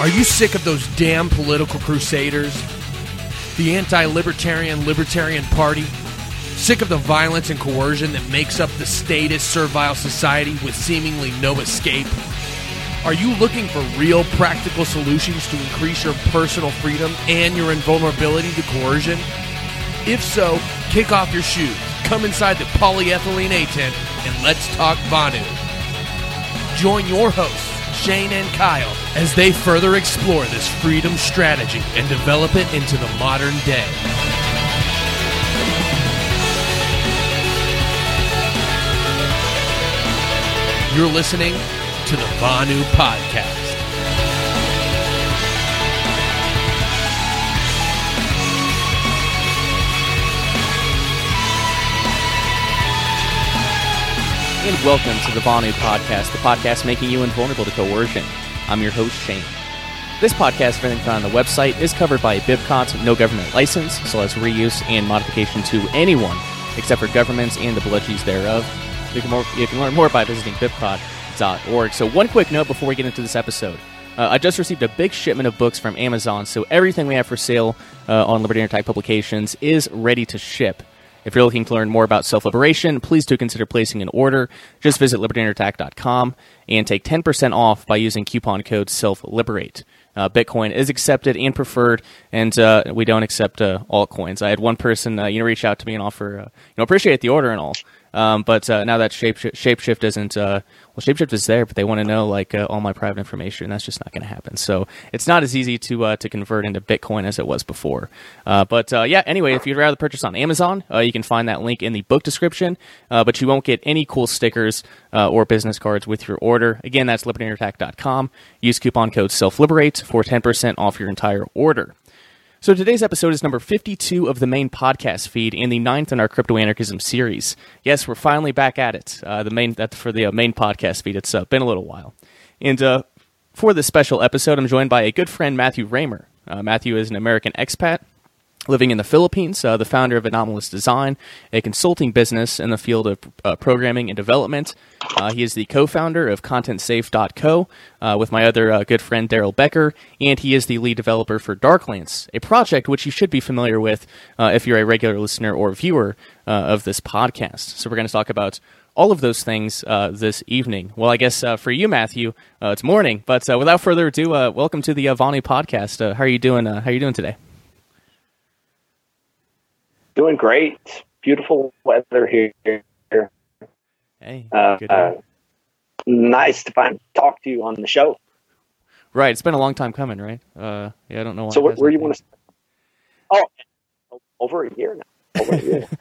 Are you sick of those damn political crusaders? The anti libertarian Libertarian Party? Sick of the violence and coercion that makes up the statist servile society with seemingly no escape? Are you looking for real practical solutions to increase your personal freedom and your invulnerability to coercion? If so, kick off your shoes, come inside the polyethylene A tent, and let's talk Vonu. Join your hosts, Shane and Kyle, as they further explore this freedom strategy and develop it into the modern day. You're listening to the Vonu Podcast. And welcome to the Vonu Podcast, the podcast making you invulnerable to coercion. I'm your host, Shane. This podcast, everything found on the website, is covered by a BipCot no government license, so as reuse and modification to anyone except for governments and the bludgies thereof. You can, more, you can learn more by visiting bipcot.org. So, one quick note before we get into this episode. Uh, I just received a big shipment of books from Amazon, so everything we have for sale uh, on Libertarian Type Publications is ready to ship. If you're looking to learn more about self liberation, please do consider placing an order. Just visit libertarianattack.com and take 10% off by using coupon code self liberate. Uh, Bitcoin is accepted and preferred, and uh, we don't accept uh, altcoins. I had one person, uh, you know, reach out to me and offer, uh, you know, appreciate the order and all, um, but uh, now that Shapeshift, Shapeshift isn't, uh, well, Shapeshift is there, but they want to know like uh, all my private information. That's just not going to happen. So it's not as easy to uh, to convert into Bitcoin as it was before. Uh, but uh, yeah, anyway, if you'd rather purchase on Amazon, you can find that link in the book description. but you won't get any cool stickers or business cards with your order. Again, that's libertarianattack.com. Use coupon code SELFLIBERATE for 10% off your entire order. So today's episode is number 52 of the main podcast feed and the ninth in our crypto anarchism series. Yes, we're finally back at it. Uh, the main that for the uh, main podcast feed. It's uh, been a little while, and uh, for this special episode, I'm joined by a good friend, Matthew Raymer. Uh, Matthew is an American expat living in the Philippines, uh, the founder of Anomalous Design, a consulting business in the field of uh, programming and development. Uh, he is the co-founder of ContentSafe.co uh, with my other uh, good friend Darrell Becker, and he is the lead developer for Darklance, a project which you should be familiar with uh, if you're a regular listener or viewer of this podcast. So we're going to talk about all of those things uh, this evening. Well, I guess uh, for you, Matthew, uh, it's morning. But without further ado, welcome to the Vonu podcast. how are you doing? how are you doing today? Doing great. Beautiful weather here. Hey, uh, uh, nice to find talk to you on the show. Right, it's been a long time coming, right? Uh, yeah, I don't know. Why. So where, where you want to? Oh, over a year now. Over a year.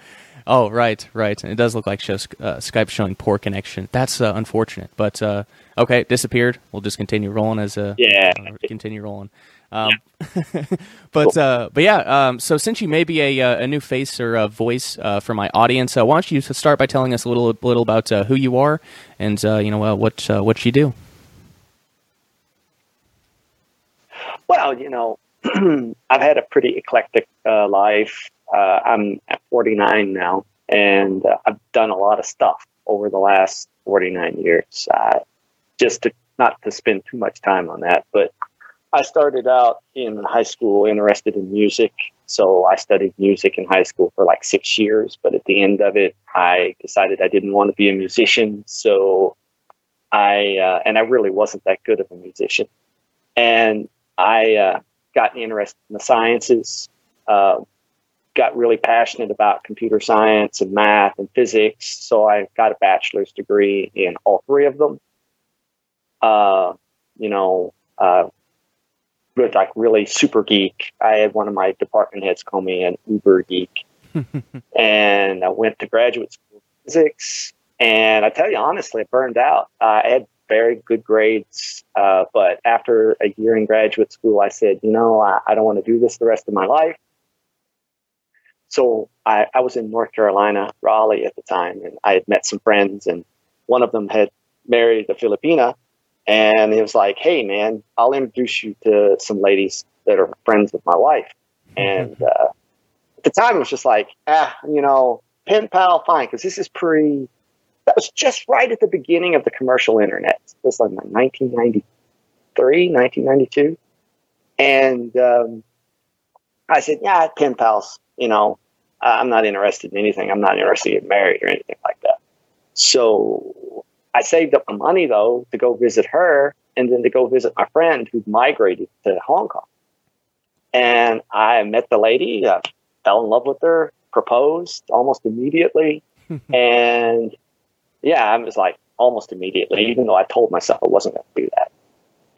oh, right, right. And It does look like show, uh, Skype showing poor connection. That's uh, unfortunate, but uh, okay, disappeared. We'll just continue rolling as a yeah. continue rolling. Um, yeah. but uh, but yeah. Um, so since you may be a, uh, a new face or a voice uh, for my audience, uh, why don't you start by telling us a little little about uh, who you are and uh, you know what what you do. Well, you know, I've had a pretty eclectic life. I'm at 49 now, and I've done a lot of stuff over the last 49 years. just to not to spend too much time on that, but I started out in high school interested in music. So I studied music in high school for like six years. But at the end of it, I decided I didn't want to be a musician. So I, uh, and I really wasn't that good of a musician. And I uh, got interested in the sciences, uh, got really passionate about computer science and math and physics. So I got a bachelor's degree in all three of them. Uh, you know, uh, with like really super geek. I had one of my department heads call me an uber geek. and I went to graduate school physics. And I tell you honestly, I burned out. Uh, I had very good grades. Uh, but after a year in graduate school, I said, you know, I, I don't want to do this the rest of my life. So I, I was in North Carolina, Raleigh at the time, and I had met some friends, and one of them had married a Filipina and he was like, "Hey, man, I'll introduce you to some ladies that are friends with my wife." And uh, at the time, it was just like, ah, you know, pen pal, fine, because this is pre. That was just right at the beginning of the commercial internet. This was like 1993, 1992. And um, I said, yeah, pen pals, you know, I'm not interested in anything. I'm not interested in getting married or anything like that. So I saved up the money though to go visit her and then to go visit my friend who'd migrated to Hong Kong. And I met the lady, I fell in love with her, proposed almost immediately. and yeah, I was like almost immediately, even though I told myself I wasn't going to do that.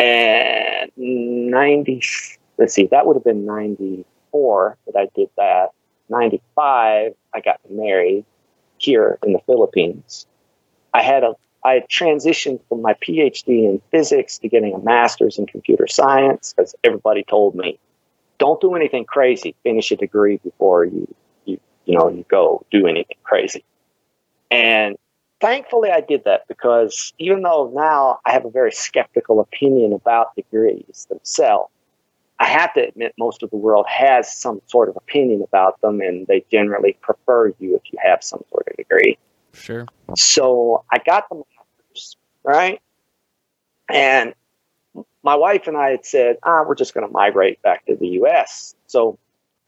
And 90, let's see, that would have been 94 that I did that. 95, I got married here in the Philippines. I had a I had transitioned from my PhD in physics to getting a master's in computer science because everybody told me, don't do anything crazy. Finish a degree before you, you, you know, you go do anything crazy. And thankfully I did that because even though now I have a very skeptical opinion about degrees themselves, I have to admit most of the world has some sort of opinion about them and they generally prefer you if you have some sort of degree. Sure. So I got the master's, right? And my wife and I had said, ah, we're just going to migrate back to the U.S. So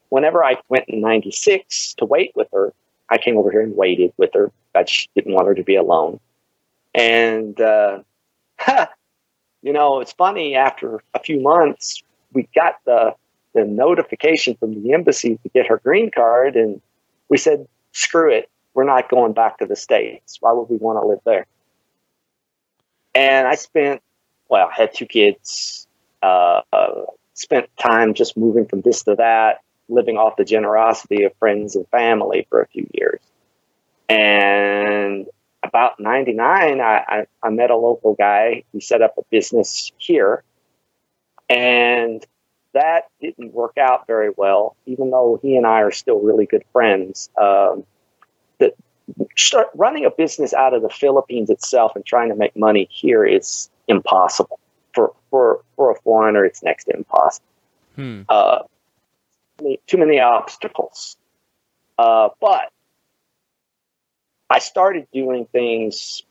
whenever I went in 96 to wait with her, I came over here and waited with her. I didn't want her to be alone. And, uh, you know, it's funny, after a few months, we got the, the notification from the embassy to get her green card. And we said, screw it. We're not going back to the States. Why would we want to live there? And I spent, well, I had two kids, uh, uh, spent time just moving from this to that, living off the generosity of friends and family for a few years. And about 99, I, I, I met a local guy who set up a business here and that didn't work out very well, even though he and I are still really good friends. Um, that start running a business out of the Philippines itself and trying to make money here is impossible for for for a foreigner. It's next to impossible. Hmm. Uh, too many obstacles. Uh, but I started doing things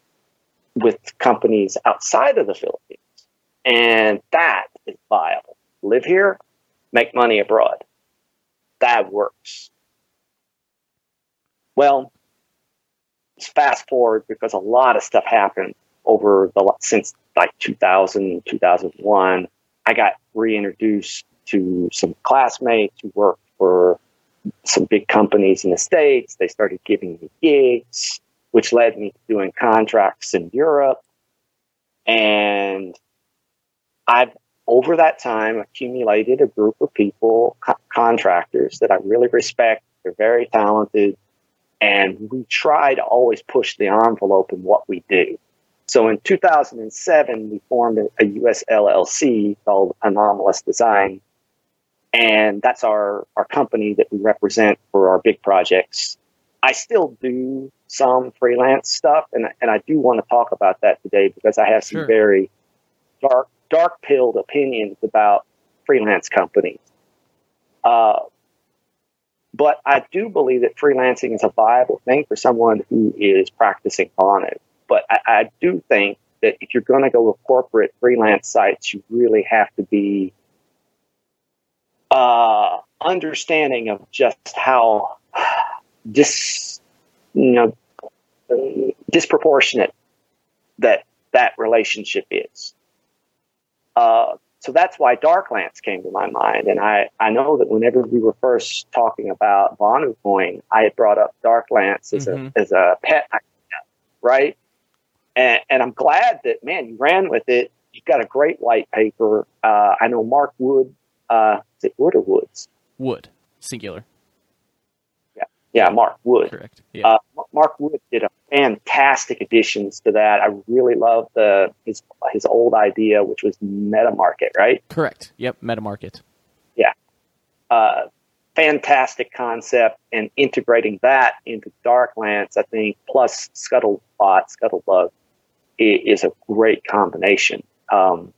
with companies outside of the Philippines, and that is viable. Live here, make money abroad. That works. Well, fast forward because a lot of stuff happened over the since like 2000, 2001. I got reintroduced to some classmates who worked for some big companies in the States. They started giving me gigs, which led me to doing contracts in Europe. And I've over that time accumulated a group of people, co- contractors that I really respect. They're very talented. And we try to always push the envelope in what we do. So in 2007, we formed a, a US LLC called Anomalous Design. And that's our, our company that we represent for our big projects. I still do some freelance stuff, and, and I do want to talk about that today because I have some sure. very dark dark pilled opinions about freelance companies. Uh, but I do believe that freelancing is a viable thing for someone who is practicing on it. But I, I do think that if you're going to go with corporate freelance sites, you really have to be uh, understanding of just how dis, you know, disproportionate that that relationship is. Uh, so that's why Darklance came to my mind. And I, I know that whenever we were first talking about Vonu Coin, I had brought up Darklance as mm-hmm. a as a pet right? And, and I'm glad that man, you ran with it. You've got a great white paper. Uh, I know Mark Wood. Uh, is it Wood or Woods? Wood, singular. Yeah, Mark Wood. Correct. Yeah. Uh, Mark Wood did a fantastic additions to that. I really love the his his old idea, which was meta market, right? Correct. Yep, meta market. Yeah. Uh, fantastic concept, and integrating that into Darklance, I think, plus Scuttlebot, Scuttlebutt, is a great combination. Um,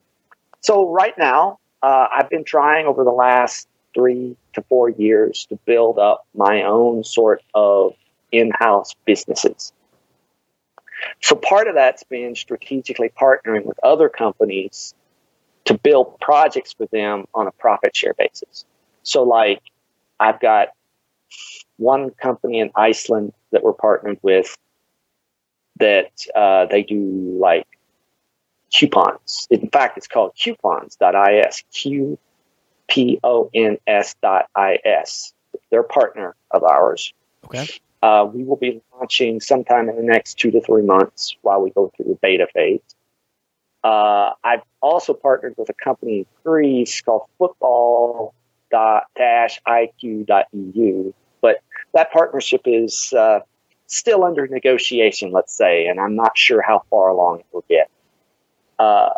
so right now, uh, I've been trying over the last three to four years to build up my own sort of in-house businesses. So part of that's been strategically partnering with other companies to build projects for them on a profit share basis. So, like, I've got one company in Iceland that we're partnered with that uh, they do like coupons. In fact, it's called qpons.is, Q P O N S dot I S. They're a partner of ours. Okay. Uh, we will be launching sometime in the next two to three months while we go through the beta phase. Uh, I've also partnered with a company in Greece called football-iq.eu, but that partnership is uh, still under negotiation, let's say, and I'm not sure how far along it will get. Uh,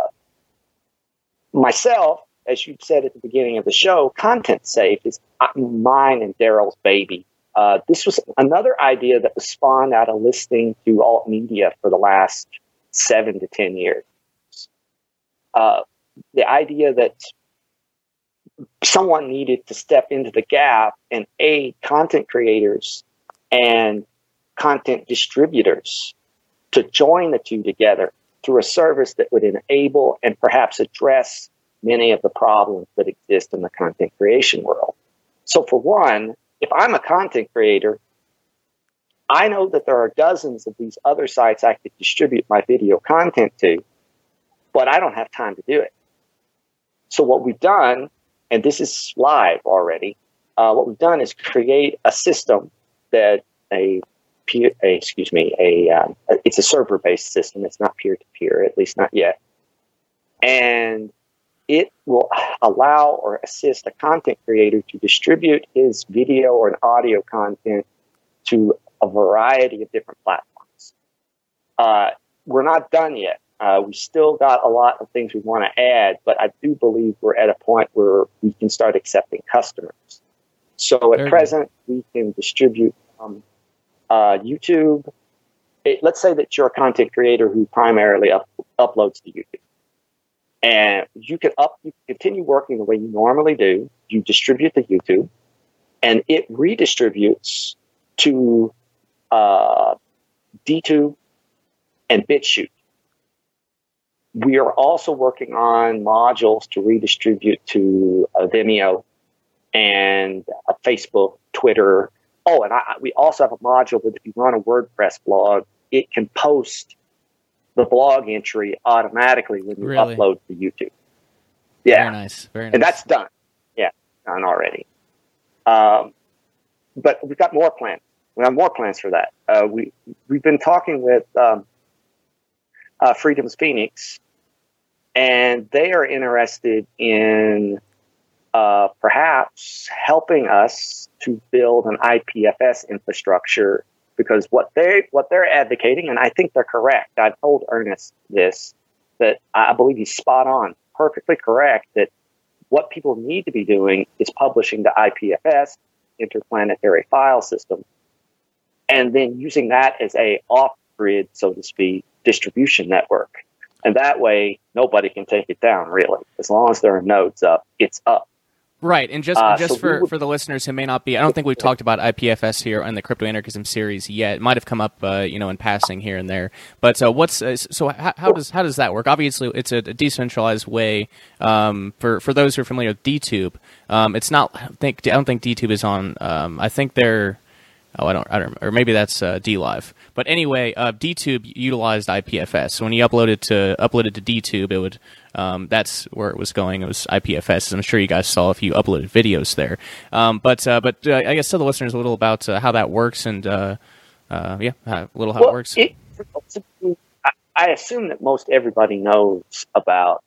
myself, as you said at the beginning of the show, Content Safe is mine and Darrell's baby. Uh, this was another idea that was spawned out of listening to alt media for the last seven to ten years. Uh, the idea that someone needed to step into the gap and aid content creators and content distributors to join the two together through a service that would enable and perhaps address many of the problems that exist in the content creation world. So, for one, if I'm a content creator, I know that there are dozens of these other sites I could distribute my video content to, but I don't have time to do it. So, what we've done, and this is live already, uh, what we've done is create a system that a excuse me, a um, it's a server based system. It's not peer to peer, at least not yet, and it will allow or assist a content creator to distribute his video or an audio content to a variety of different platforms. Uh, we're not done yet. Uh, we still got a lot of things we want to add, but I do believe we're at a point where we can start accepting customers. So at present, we can distribute um, uh, YouTube. It, let's say that you're a content creator who primarily up, uploads to YouTube and you can up you continue working the way you normally do. You distribute to youtube and it redistributes to uh, dtube and bitchute. We are also working on modules to redistribute to uh, vimeo and uh, facebook twitter. Oh and I, we also have a module that if you run a wordpress blog it can post the blog entry automatically when you really? upload to YouTube. Yeah, very nice, very nice. And that's done. Yeah, done already. Um, but we've got more plans. We have more plans for that. Uh, we we've been talking with um, uh, Freedom's Phoenix, and they are interested in uh, perhaps helping us to build an IPFS infrastructure because what they what they're advocating, and I think they're correct. I've told Ernest this that I believe he's spot on, perfectly correct. That what people need to be doing is publishing to IPFS, interplanetary file system, and then using that as a off grid, so to speak, distribution network. And that way, nobody can take it down, really. As long as there are nodes up, it's up. Right, and just uh, just so for, would, for the listeners who may not be, I don't think we've talked about IPFS here in the crypto anarchism series yet. It might have come up, uh, you know, in passing here and there. But uh, what's uh, so how, how, does how does that work? Obviously, it's a, a decentralized way. Um, for for those who are familiar with DTube, um, it's not. I think I don't think DTube is on. Um, I think they're Oh, I don't, I don't, or maybe that's uh, DLive. But anyway, uh, DTube utilized IPFS. So when you uploaded to uploaded to DTube, it would um, that's where it was going. It was IPFS. I'm sure you guys saw if you uploaded videos there. Um, but uh, but uh, I guess tell the listeners a little about uh, how that works and uh, uh, yeah, a little how well, it works. It, I assume that most everybody knows about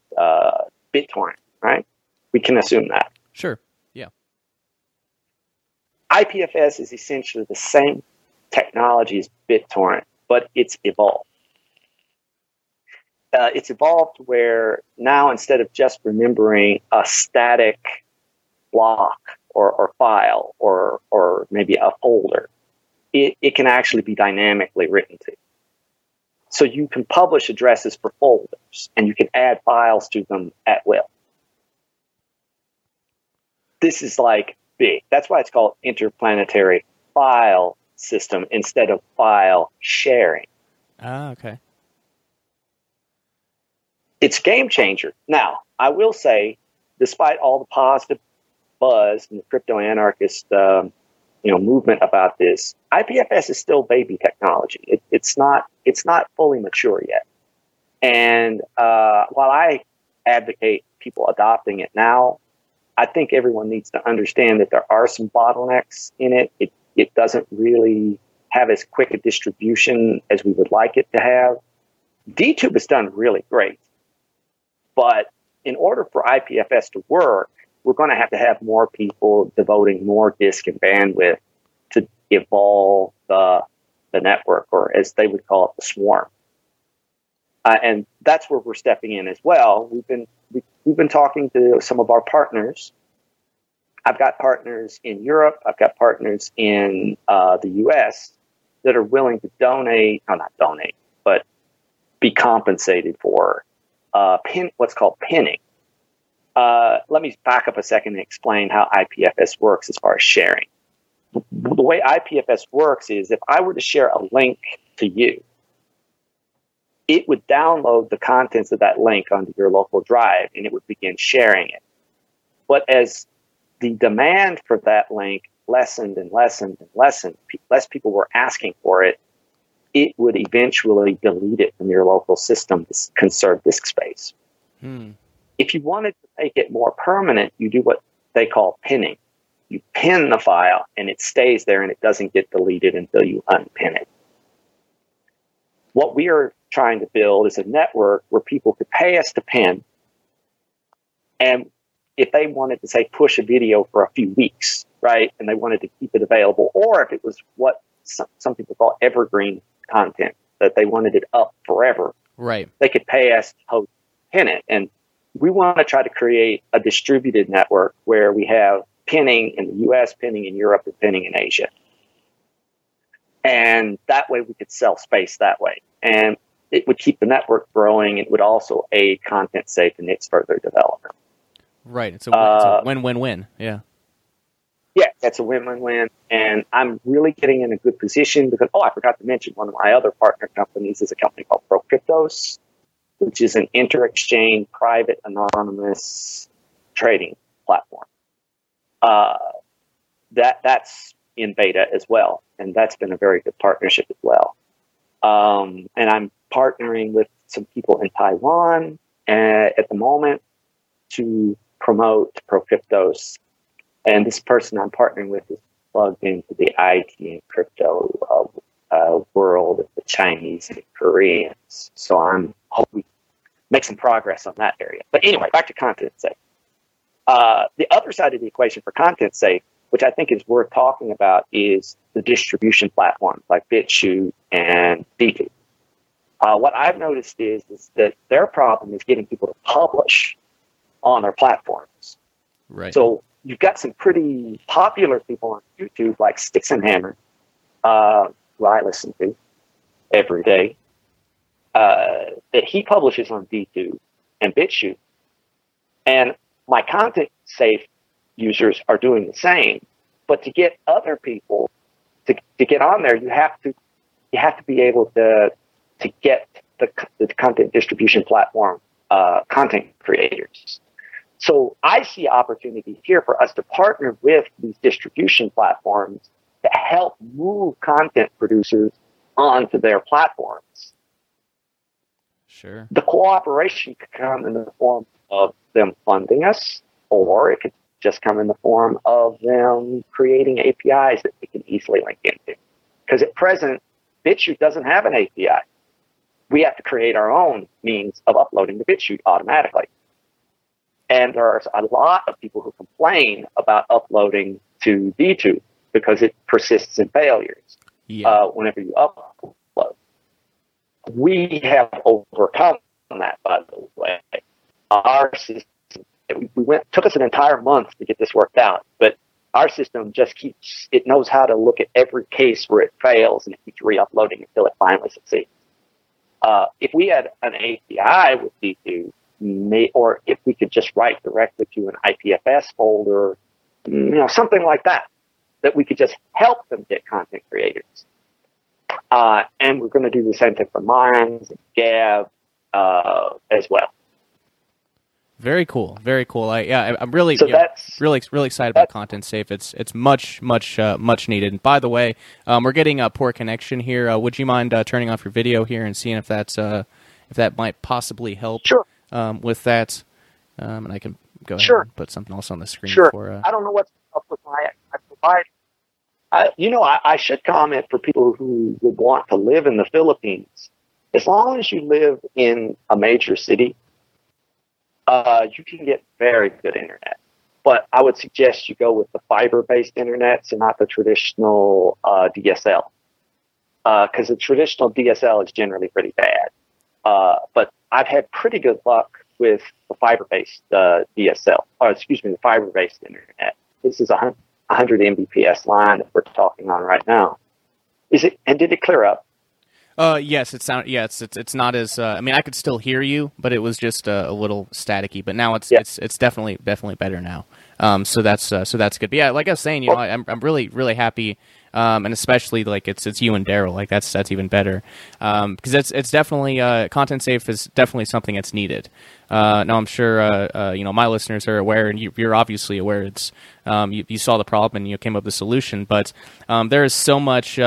BitTorrent, right? We can assume that. Sure. IPFS is essentially the same technology as BitTorrent, but it's evolved. Uh, it's evolved where now instead of just remembering a static block or, or file or, or maybe a folder, it, it can actually be dynamically written to. So you can publish addresses for folders and you can add files to them at will. This is like big. That's why it's called interplanetary file system instead of file sharing. Ah, okay. it's game changer. Now, I will say, despite all the positive buzz and the crypto anarchist, um, you know, movement about this, IPFS is still baby technology. It, it's not it's not fully mature yet. And uh, while I advocate people adopting it now, I think everyone needs to understand that there are some bottlenecks in it. It it doesn't really have as quick a distribution as we would like it to have. DTube has done really great, but in order for IPFS to work, we're going to have to have more people devoting more disk and bandwidth to evolve the the network, or as they would call it, the swarm. Uh, and that's where we're stepping in as well. We've been we, we've been talking to some of our partners I've got partners in Europe. I've got partners in uh, the U.S. that are willing to donate, no, not donate, but be compensated for uh, pin, what's called pinning. Uh, let me back up a second and explain how IPFS works as far as sharing. The way IPFS works is if I were to share a link to you, it would download the contents of that link onto your local drive and it would begin sharing it. But as the demand for that link lessened and lessened and lessened, less people were asking for it, it would eventually delete it from your local system to conserve disk space. Hmm. If you wanted to make it more permanent, you do what they call pinning. You pin the file and it stays there and it doesn't get deleted until you unpin it. What we are trying to build is a network where people could pay us to pin and if they wanted to say push a video for a few weeks, right, and they wanted to keep it available, or if it was what some, some people call evergreen content that they wanted it up forever, right, they could pay us to pin it. And we want to try to create a distributed network where we have pinning in the U.S., pinning in Europe, and pinning in Asia. And that way we could sell space that way. And it would keep the network growing. It would also aid content safe in its further development. Right. It's a, uh, it's a uh, win-win-win. Yeah. Yeah, that's a win-win-win, and I'm really getting in a good position because oh, I forgot to mention one of my other partner companies is a company called ProCryptos, which is an inter-exchange private anonymous trading platform. Uh, that that's in beta as well, and that's been a very good partnership as well. Um, and I'm partnering with some people in Taiwan uh, at the moment to promote ProCryptos. And this person I'm partnering with is plugged into the IT and crypto uh, uh, world of the Chinese and Koreans. So I'm hoping to make some progress on that area. But anyway, back to content safe. Uh, the other side of the equation for content safe, which I think is worth talking about, is the distribution platforms like BitChute and DTube. Uh, what I've noticed is, is that their problem is getting people to publish on their platforms. Right. So you've got some pretty popular people on YouTube like Sticks and Hammer, uh, who I listen to every day, uh, that he publishes on DTube and BitChute. And my content safe users are doing the same. But to get other people to, to get on there, you have to you have to be able to to get the, the content distribution platform uh, content creators. So I see opportunity here for us to partner with these distribution platforms to help move content producers onto their platforms. Sure. The cooperation could come in the form of them funding us, or it could just come in the form of them creating APIs that we can easily link into. Because at present, BitChute doesn't have an API. We have to create our own means of uploading to BitChute automatically. And there's a lot of people who complain about uploading to DTube because it persists in failures yeah. uh, whenever you upload. We have overcome that, by the way. Our system, we went, took us an entire month to get this worked out, but our system just keeps, it knows how to look at every case where it fails and it keeps re-uploading until it finally succeeds. Uh, if we had an API with DTube, may, or if we could just write directly to an IPFS folder, you know, something like that, that we could just help them get content creators. Uh, and we're going to do the same thing for Minds and Gab uh, as well. Very cool. Very cool. I, yeah, I'm really, So yeah, really, really excited about Content Safe. It's it's much, much, uh, much needed. And by the way, um, we're getting a poor connection here. Uh, would you mind uh, turning off your video here and seeing if that's uh, if that might possibly help Sure. um, with that? Um, and I can go ahead Sure. and put something else on the screen Sure. for. Uh, I don't know what's up with my, my provider. I, you know, I, I should comment for people who would want to live in the Philippines. As long as you live in a major city, uh, you can get very good internet. But I would suggest you go with the fiber-based internet and not the traditional uh, DSL, because the traditional DSL is generally pretty bad. Uh, but I've had pretty good luck with the fiber-based uh, DSL, or excuse me, the fiber-based internet. This is a 100 Mbps line that we're talking on right now. Is it? And did it clear up? Uh, yes, it sound yeah, it's it's it's not as uh, I mean I could still hear you, but it was just uh, a little staticky. But now it's Yeah. it's it's definitely definitely better now. Um, so that's uh, so that's good. But yeah, like I was saying, you know, I, I'm I'm really really happy. Um, and especially like it's it's you and Darrell, like that's that's even better. Um, because it's it's definitely uh, content safe is definitely something that's needed. Uh, now I'm sure uh, uh, you know my listeners are aware, and you, you're obviously aware. It's um, you, you saw the problem and you came up with the solution, but um, there is so much.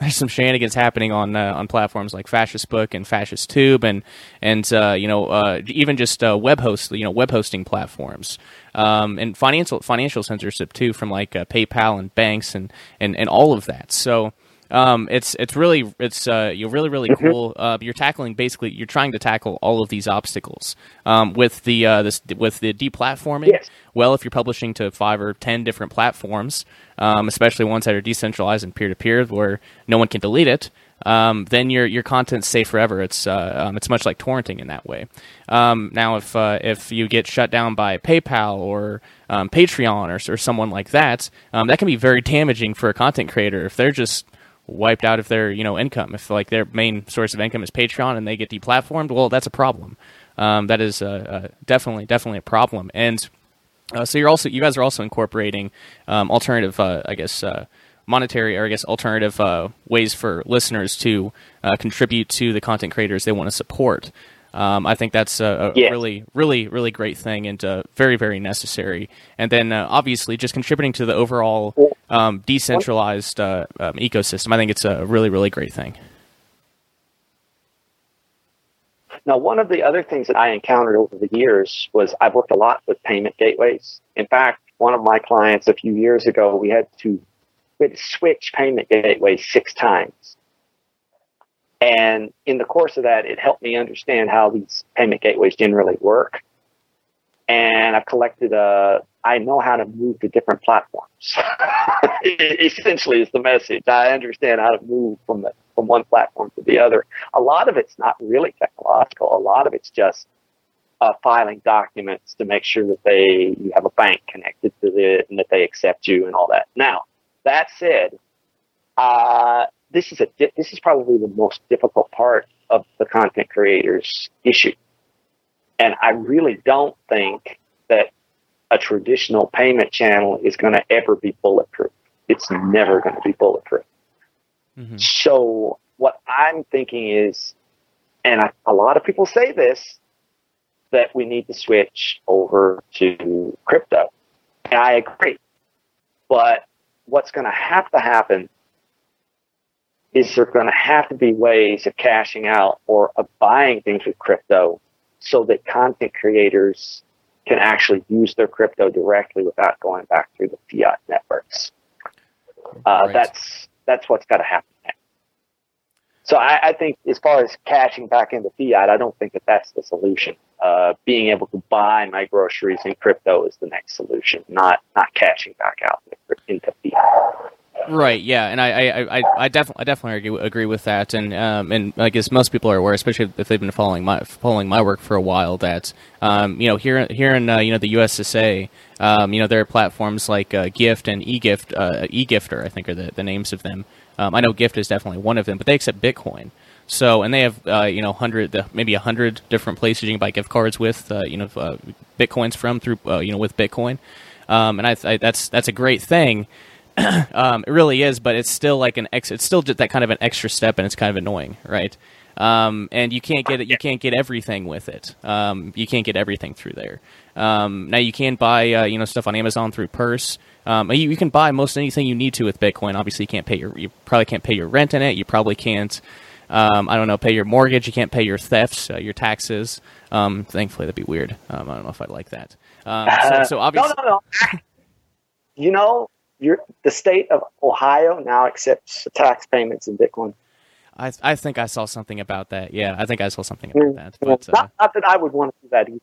There's some shenanigans happening on uh, on platforms like Fascist Book and Fascist Tube and and uh, you know uh, even just uh, web host you know web hosting platforms um, and financial financial censorship too from like uh, PayPal and banks and, and, and all of that. So um, it's it's really it's uh, you're really really cool. Uh, you're tackling basically you're trying to tackle all of these obstacles um, with the uh, this with the deplatforming. Yes. Well, if you're publishing to five or ten different platforms, um, especially ones that are decentralized and peer to peer, where no one can delete it, um, then your your content's safe forever. It's uh, um, it's much like torrenting in that way. Um, now, if uh, if you get shut down by PayPal or um, Patreon or, or someone like that, um, that can be very damaging for a content creator if they're just wiped out of their you know income. If like their main source of income is Patreon and they get deplatformed, well, that's a problem. Um, that is uh, uh, definitely definitely a problem. And uh, so you're also you guys are also incorporating um, alternative, uh, I guess, uh, monetary or I guess alternative uh, ways for listeners to contribute to the content creators they want to support. Um, I think that's a, a Yes. really, really, really great thing and uh, very, very necessary. And then uh, obviously just contributing to the overall um, decentralized uh, um, ecosystem. I think it's a really, really great thing. Now, one of the other things that I encountered over the years was I've worked a lot with payment gateways. In fact, one of my clients a few years ago, we had to, we had to switch payment gateways six times. And in the course of that, it helped me understand how these payment gateways generally work. And I've collected a, I know how to move to different platforms. Essentially is the message. I understand how to move from the, from one platform to the other. A lot of it's not really technological. A lot of it's just uh, filing documents to make sure that they you have a bank connected to it and that they accept you and all that. Now, that said, uh, this is a this is probably the most difficult part of the content creator's issue, and I really don't think that a traditional payment channel is going to ever be bulletproof. It's never going to be bulletproof. Mhm. So what I'm thinking is, and I, a lot of people say this, that we need to switch over to crypto. And I agree. But what's going to have to happen is there going to have to be ways of cashing out or of buying things with crypto so that content creators can actually use their crypto directly without going back through the fiat networks. Uh, Right. That's that's what's got to happen. next. So I, I think, as far as cashing back into fiat, I don't think that that's the solution. Uh, being able to buy my groceries in crypto is the next solution, not not cashing back out into fiat. Right. Yeah, and I I, I, I definitely I definitely agree, with that, and um, and I guess most people are aware, especially if they've been following my following my work for a while, that um, you know here here in uh, you know the USSA, um, you know there are platforms like uh, Gyft and eGift, uh, eGifter, I think are the, the names of them. Um, I know Gyft is definitely one of them, but they accept Bitcoin. So, and they have uh, you know hundred, maybe a hundred different places you can buy gift cards with, uh, you know, uh, bitcoins from through, uh, you know, with Bitcoin, um, and I, I that's that's a great thing. um, it really is, but it's still like an ex. It's still just that kind of an extra step, and it's kind of annoying, right? um, and you can't get it. You can't get everything with it. Um, you can't get everything through there. Um, now you can buy uh, you know stuff on Amazon through Purse. Um, you, you, can buy most anything you need to with Bitcoin. Obviously, you can't pay your you probably can't pay your rent in it. You probably can't. Um, I don't know, pay your mortgage. You can't pay your thefts, uh, your taxes. Um, thankfully, that'd be weird. I don't know if I'd like that. so, so obviously, no, no, no. you know, the state of Ohio now accepts tax payments in Bitcoin. I I think I saw something about that. Yeah, I think I saw something about that. But, not, uh, not, that I would want to do that either.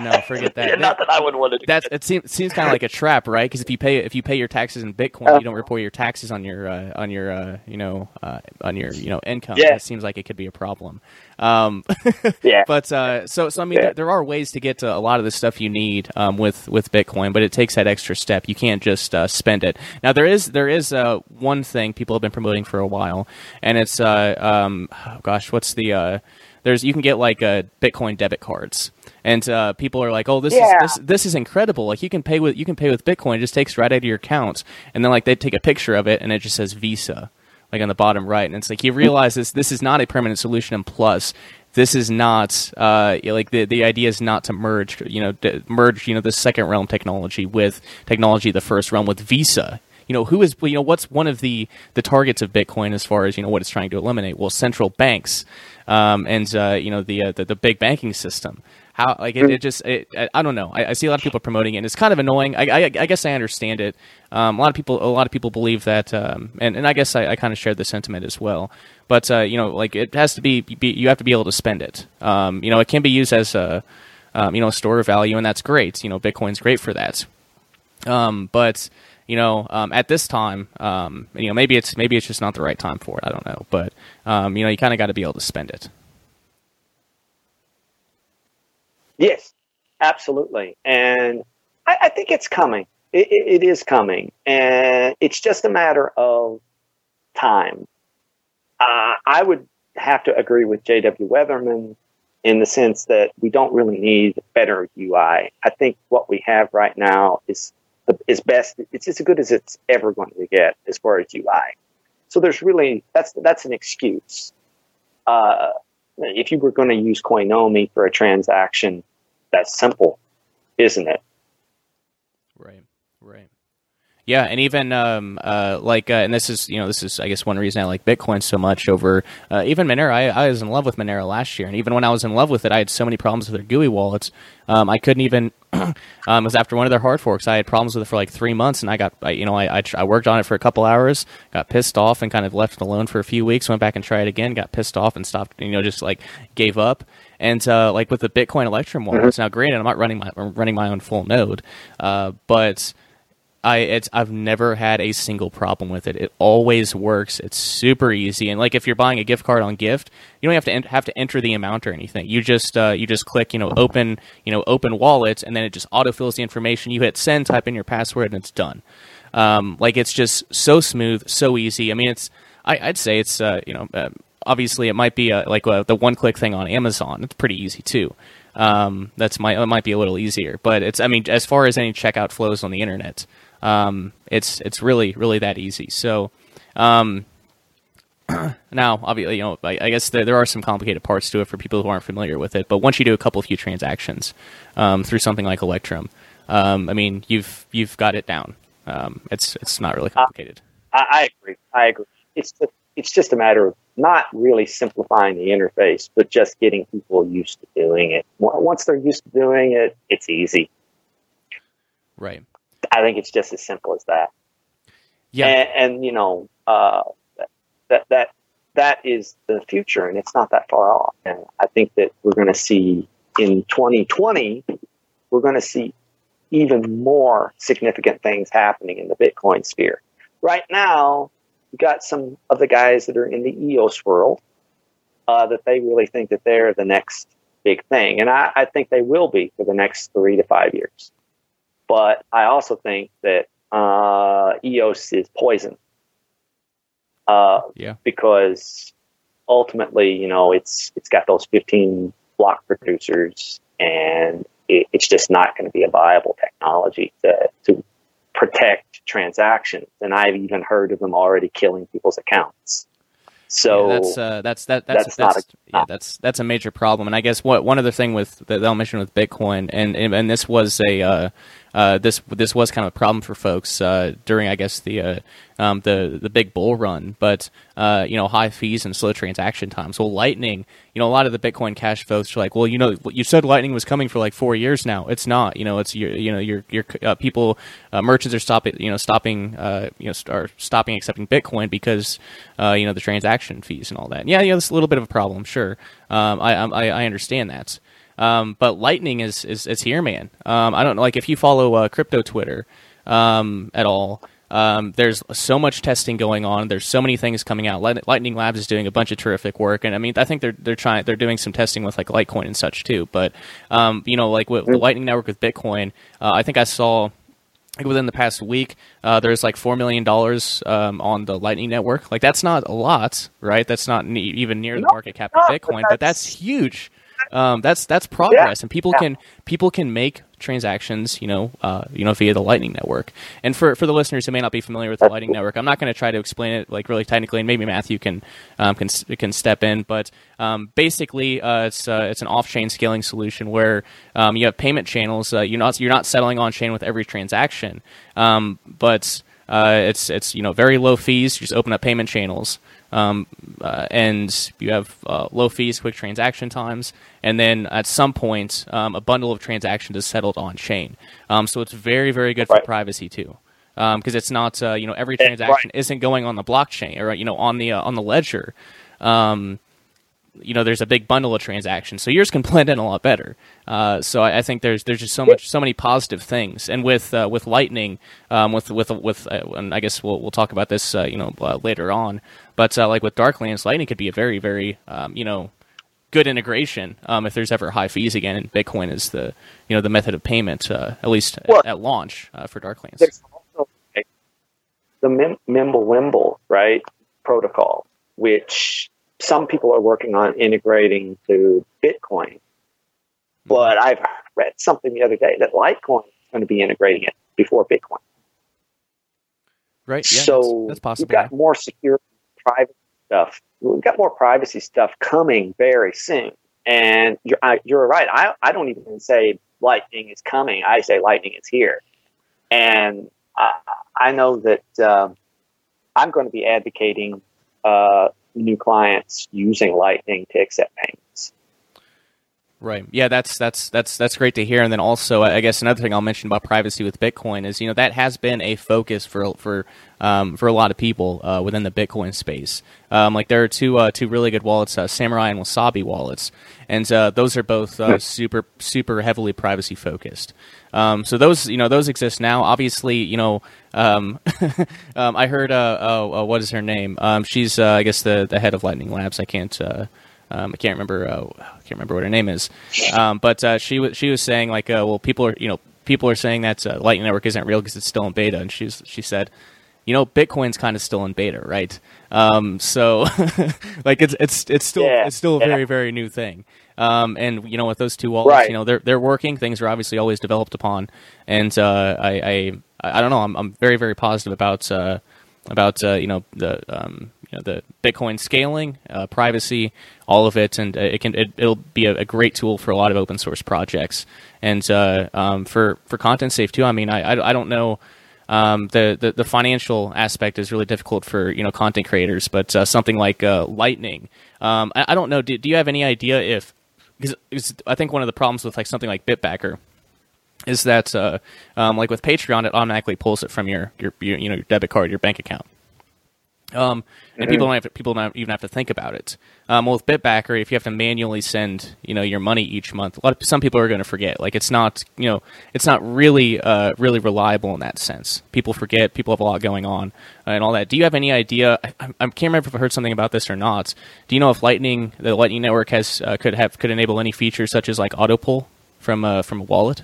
No, forget that. yeah, not that I would want to. That's it. Seems seems kind of like a trap, right? Because if you pay if you pay your taxes in Bitcoin, uh, you don't report your taxes on your uh, on your uh, you know uh, on your you know income. Yeah. It seems like it could be a problem. Um, yeah. But uh, so so I mean, yeah. there, there, are ways to get to a lot of the stuff you need um, with with Bitcoin, but it takes that extra step. You can't just uh, spend it. Now there is there is one thing people have been promoting for a while, and it's um, oh gosh, what's the there's you can get like Bitcoin debit cards and uh, people are like, "Oh, this yeah. is this this is incredible! Like you can pay with you can pay with Bitcoin. It just takes right out of your account." And then like they take a picture of it, and it just says Visa, like on the bottom right. And it's like you realize this this is not a permanent solution. And plus, this is not uh, like the the idea is not to merge you know merge you know the second realm technology with technology the first realm with Visa you know who is you know what's one of the the targets of Bitcoin as far as you know what it's trying to eliminate? Well, central banks um, and uh, you know the, uh, the, the big banking system. How like it, it just it, I don't know. I, I, see a lot of people promoting it. and It's kind of annoying. I, I, I guess I understand it. Um, a lot of people a lot of people believe that, um, and and I guess I, I kind of share the sentiment as well. But uh, you know, like it has to be, be, you have to be able to spend it. Um, you know, it can be used as a um, you know store of value, and that's great. You know, Bitcoin's great for that. Um, but you know, um, at this time, um, you know, maybe it's maybe it's just not the right time for it. I don't know, but um, you know, you kind of got to be able to spend it. Yes, absolutely. And I, I think it's coming. It, it, it is coming. And it's just a matter of time. Uh, I would have to agree with J.W. Weatherman in the sense that we don't really need better UI. I think what we have right now is is best. It's as good as it's ever going to get as far as UI. So there's really that's that's an excuse. Uh, if you were going to use Coinomi for a transaction, that's simple, isn't it? Right, right. Yeah, and even um, uh, like, uh, and this is you know this is I guess one reason I like Bitcoin so much over uh, even Monero. I, I, was in love with Monero last year, and even when I was in love with it, I had so many problems with their GUI wallets. Um, I couldn't even. um, it was after one of their hard forks. I had problems with it for like three months, and I got I, you know I, I, I worked on it for a couple hours, got pissed off, and kind of left it alone for a few weeks. Went back and tried again, got pissed off, and stopped. You know, just like gave up. And uh, like with the Bitcoin Electrum wallets, mm-hmm. now granted, I'm not running my I'm running my own full node, uh, but I I've never had a single problem with it. It always works. It's super easy, and like if you're buying a gift card on Gyft, you don't have to en- have to enter the amount or anything. You just uh, you just click you know open you know open wallet, and then it just autofills the information. You hit send, type in your password, and it's done. Um, like it's just so smooth, so easy. I mean, it's I, would say it's uh, you know uh, obviously it might be a, like uh, the one click thing on Amazon. It's pretty easy too. Um, that's my it might be a little easier, but it's I mean as far as any checkout flows on the internet. Um, it's it's really really that easy. So um, now, obviously, you know, I, I guess there, there, are some complicated parts to it for people who aren't familiar with it. But once you do a couple of few transactions um, through something like Electrum, um, I mean, you've you've got it down. Um, it's it's not really complicated. Uh, I, I, agree. I agree. It's just, it's just a matter of not really simplifying the interface, but just getting people used to doing it. Once they're used to doing it, it's easy. Right. I think it's just as simple as that. Yeah, and, and you know uh, that that that is the future, and it's not that far off. And I think that we're going to see in 2020, we're going to see even more significant things happening in the Bitcoin sphere. Right now, you got some of the guys that are in the EOS world uh, that they really think that they're the next big thing, and I, I think they will be for the next three to five years. But I also think that uh, EOS is poison. Uh, yeah. Because ultimately, you know, it's it's got those 15 block producers, and it, it's just not going to be a viable technology to to protect transactions. And I've even heard of them already killing people's accounts. So yeah, that's uh, that's that that's that's that's, not a- yeah that's that's a major problem. And I guess what one other thing with that they'll mention with Bitcoin, and and, and this was a uh, uh, this this was kind of a problem for folks uh, during I guess the uh, um, the the big bull run, but uh, you know high fees and slow transaction times. Well, Lightning, you know, a lot of the Bitcoin Cash folks are like, well, you know, you said Lightning was coming for like four years now. It's not. You know, it's your you know your your uh, people uh, merchants are stopping you know stopping uh, you know st- are stopping accepting Bitcoin because uh, you know the transaction fees and all that. Yeah, yeah, that's a little bit of a problem. Sure, um, I, I I understand that. Um, but Lightning is, is, is here, man. Um, I don't know, like if you follow uh, crypto Twitter um, at all. Um, there's so much testing going on. There's so many things coming out. Light- Lightning Labs is doing a bunch of terrific work, and I mean, I think they're they're trying they're doing some testing with like Litecoin and such too. But um, you know, like with the Lightning Network with Bitcoin, uh, I think I saw like within the past week, uh, there's like four million dollars um, on the Lightning Network. Like that's not a lot, right? That's not ne- even near the market cap of Bitcoin, but but that's that's- huge. Um, that's that's progress, Yeah, and people yeah. can people can make transactions, you know, uh, you know, via the Lightning Network. And for for the listeners who may not be familiar with the Lightning Network, I'm not going to try to explain it like really technically, and maybe Matthew can um, can can step in. But um, basically, uh, it's uh, it's an off chain scaling solution where um, you have payment channels. Uh, you're not you're not settling on chain with every transaction, um, but uh, it's it's you know very low fees. You just open up payment channels, um, uh, and you have uh, low fees, quick transaction times, and then at some point, um, a bundle of transactions is settled on chain. Um, so it's very very good for privacy too, because it's not uh, you know every transaction right. isn't going on the blockchain or you know on the uh, on the ledger. Um, you know, there's a big bundle of transactions, so yours can blend in a lot better. Uh, so I, I think there's there's just so much so many positive things, and with uh, with Lightning, um, with with with, uh, and I guess we'll we'll talk about this uh, you know uh, later on, but uh, like with Darklance, Lightning could be a very very um, you know good integration um, if there's ever high fees again, and Bitcoin is the you know the method of payment uh, at least Well- at, at launch uh, for Darklance. there's also the Mim- Mimblewimble right protocol, which some people are working on integrating to Bitcoin. But I've read something the other day that Litecoin is going to be integrating it before Bitcoin. Right? Yeah, so that's, that's we've possible. got more secure private stuff. We've got more privacy stuff coming very soon. And you're, I, you're right. I, I don't even say lightning is coming. I say lightning is here. And I, I know that um, I'm going to be advocating uh, new clients using lightning to accept payments. Right. Yeah, that's that's that's that's great to hear. And then also, I guess another thing I'll mention about privacy with Bitcoin is you know that has been a focus for for um, for a lot of people uh, within the Bitcoin space. Um, like there are two uh, two really good wallets, uh, Samurai and Wasabi wallets, and uh, those are both uh, super super heavily privacy focused. Um, so those you know those exist now. Obviously, you know um, um, I heard uh, oh, what is her name? Um, she's uh, I guess the the head of Lightning Labs. I can't. Uh, um, I can't remember. I can't remember what her name is. Um, but uh, she was she was saying like, uh, well, people are you know people are saying that uh, Lightning Network isn't real because it's still in beta, and she's she said, you know, Bitcoin's kind of still in beta, right? Um, so like it's it's it's still Yeah, it's still a very very new thing. Um, and you know, with those two wallets, Right. you know, they're they're working. Things are obviously always developed upon, and uh, I, I I don't know. I'm I'm very very positive about uh, about uh, you know the um, you know the Bitcoin scaling, uh, privacy, all of it, and uh, it can it, it'll be a, a great tool for a lot of open source projects, and uh, um, for for content safe too. I mean, I I, I don't know. Um, the, the the financial aspect is really difficult for you know content creators, but uh, something like uh, Lightning, um, I, I don't know. Do, do you have any idea if? Because I think one of the problems with like something like Bitbacker is that uh, um, like with Patreon, it automatically pulls it from your, your your you know your debit card, your bank account. Um, and people don't have to, people don't even have to think about it. Um, well, with Bitbacker, if you have to manually send you know your money each month, a lot of some people are going to forget. Like it's not you know it's not really uh, really reliable in that sense. People forget. People have a lot going on uh, and all that. Do you have any idea? I, I I can't remember if I heard something about this or not. Do you know if Lightning the Lightning Network has uh, could have could enable any features such as like auto pull from uh, from a wallet?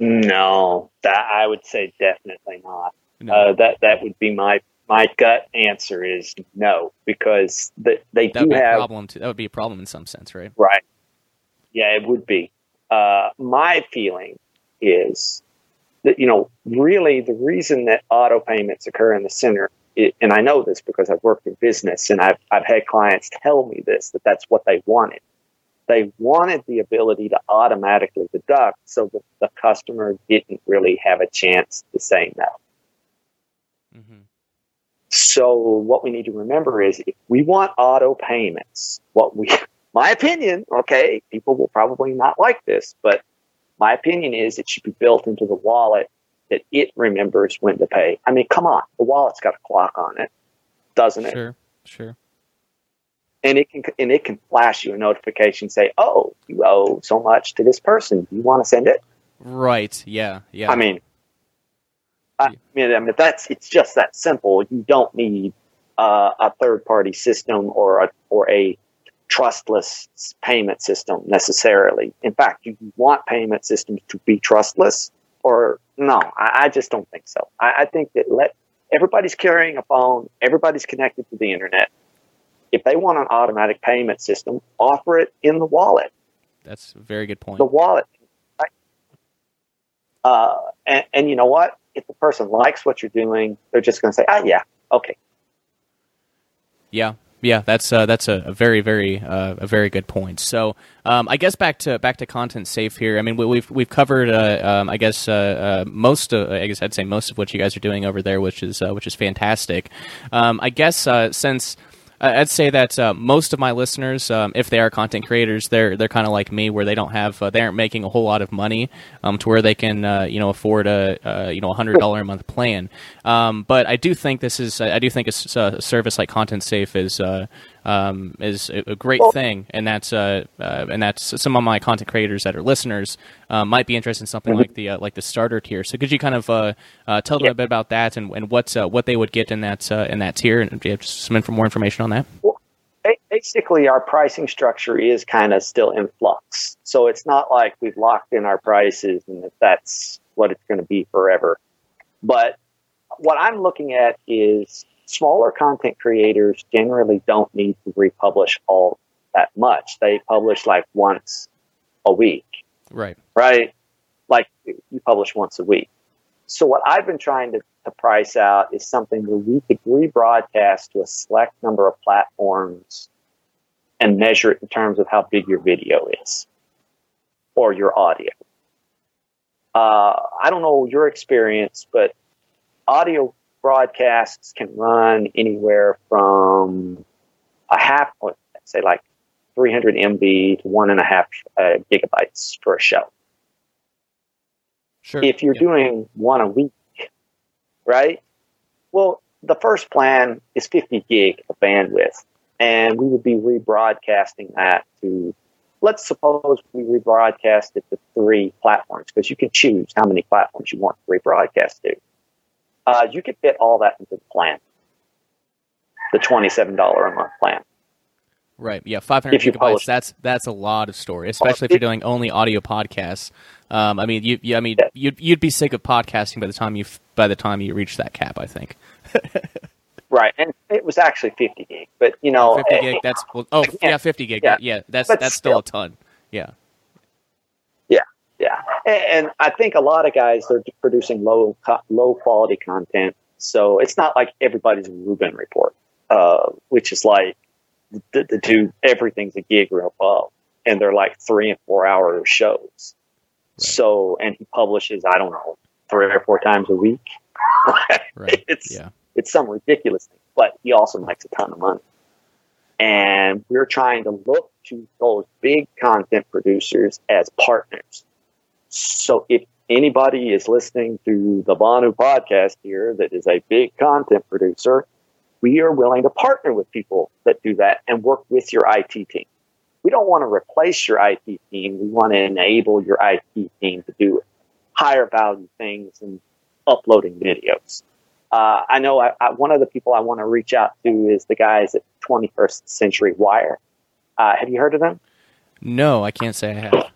No, that I would say definitely not. No. Uh, that that would be my my gut answer is no because the, they that do would be a have problem. Too. That would be a problem in some sense, right? right. Yeah, it would be. Uh, my feeling is that you know really the reason that auto payments occur in the center it, and I know this because I've worked in business and I've, I've had clients tell me this, that that's what they wanted. They wanted the ability to automatically deduct so that the customer didn't really have a chance to say no. Mm-hmm. So what we need to remember is if we want auto payments, what we, my opinion, okay, people will probably not like this, but my opinion is it should be built into the wallet that it remembers when to pay. I mean, come on, the wallet's got a clock on it, doesn't it? Sure, sure. And it can and it can flash you a notification say, "Oh, you owe so much to this person. Do you want to send it?" Right. Yeah. Yeah. I mean, I mean, I mean that's it's just that simple. You don't need uh, a third party system or a or a trustless payment system necessarily. In fact, you want payment systems to be trustless or no, I, I just don't think so. I, I think that let everybody's carrying a phone, everybody's connected to the internet. If they want an automatic payment system, offer it in the wallet. That's a very good point. The wallet. Uh, and, and you know what? If the person likes what you're doing, they're just going to say, "Ah, yeah, okay." Yeah, yeah, that's uh, that's a, very very uh, a very good point. So um, I guess back to back to content safe here. I mean we, have we've, we've covered uh, um, I guess uh, uh, most of, I guess I'd say most of what you guys are doing over there, which is uh, which is fantastic. Um, I guess since I'd say that uh, most of my listeners, um, if they are content creators, they're they're kind of like me, where they don't have uh, they aren't making a whole lot of money um, to where they can uh, you know afford a uh, you know hundred dollar a month plan. Um, but I do think this is I do think a, a service like Content Safe is uh, um, is a, great well, thing, and that's uh, uh, and that's some of my content creators that are listeners uh, might be interested in something mm-hmm. like the uh, like the starter tier. So could you kind of uh, uh, tell them yeah. a bit about that and, and what what they would get in that in that tier, and do you have some inf- more information on that? Well, basically, our pricing structure is kind of still in flux, so it's not like we've locked in our prices and that that's what it's going to be forever. But what I'm looking at is smaller content creators generally don't need to republish all that much. They publish like once a week. Right. Right. Like you publish once a week. So what I've been trying to, to price out is something where we could rebroadcast to a select number of platforms and measure it in terms of how big your video is or your audio. Uh, I don't know your experience, but audio broadcasts can run anywhere from a half, say like 300 MB to one and a half uh, gigabytes for a show. Sure. If you're doing one a week, right? Well, the first plan is 50 gig of bandwidth, and we would be rebroadcasting that to, let's suppose we rebroadcast it to three platforms, because you can choose how many platforms you want to rebroadcast to uh, you could fit all that into the plan, the twenty-seven dollar a month plan. Right. Yeah. Five hundred gigabytes. Publish. That's that's a lot of story, especially if you're doing only audio podcasts. Um, I mean, you, you I mean, yeah. you'd you'd be sick of podcasting by the time you by the time you reach that cap. I think. right, and it was actually fifty gig, but you know, fifty gig. That's well, oh yeah, yeah, fifty gig. Yeah, yeah that's that's still, still a ton. Yeah. Yeah, and, I think a lot of guys they're producing low low quality content, so it's not like everybody's a Rubin report, uh, which is like the, the everything's a gig or above, and they're like three and four hour shows. Right. So, and he publishes I don't know three or four times a week. right. It's yeah. it's some ridiculous thing, but he also makes a ton of money. And we're trying to look to those big content producers as partners so if anybody is listening to the Vonu podcast here that is a big content producer, we are willing to partner with people that do that and work with your IT team. We don't want to replace your IT team. We want to enable your IT team to do higher value things and uploading videos. Uh, I know I, I, one of the people I want to reach out to is the guys at 21st Century Wire. Uh, have you heard of them? No, I can't say I have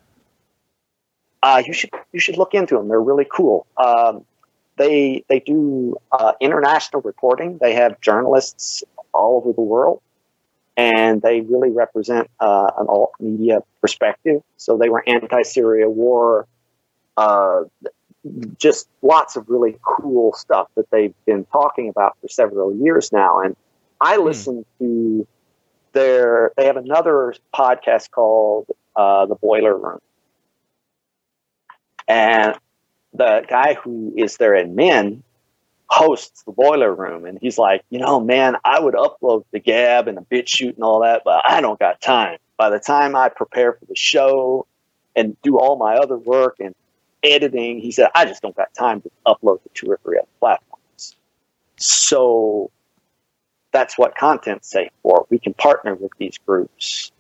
uh, you should you should look into them. They're really cool. Um, they they do uh, international reporting. They have journalists all over the world, and they really represent uh, an alt media perspective. So they were anti-Syria war. Uh, just lots of really cool stuff that they've been talking about for several years now. And I listen hmm. to their, they have another podcast called uh, The Boiler Room. And the guy who is their admin hosts the boiler room and he's like you know man i would upload the gab and the BitChute and all that but i don't got time. By the time i prepare for the show and do all my other work and editing he said i just don't got time to upload to two or three other platforms. So that's what content's safe for. We can partner with these groups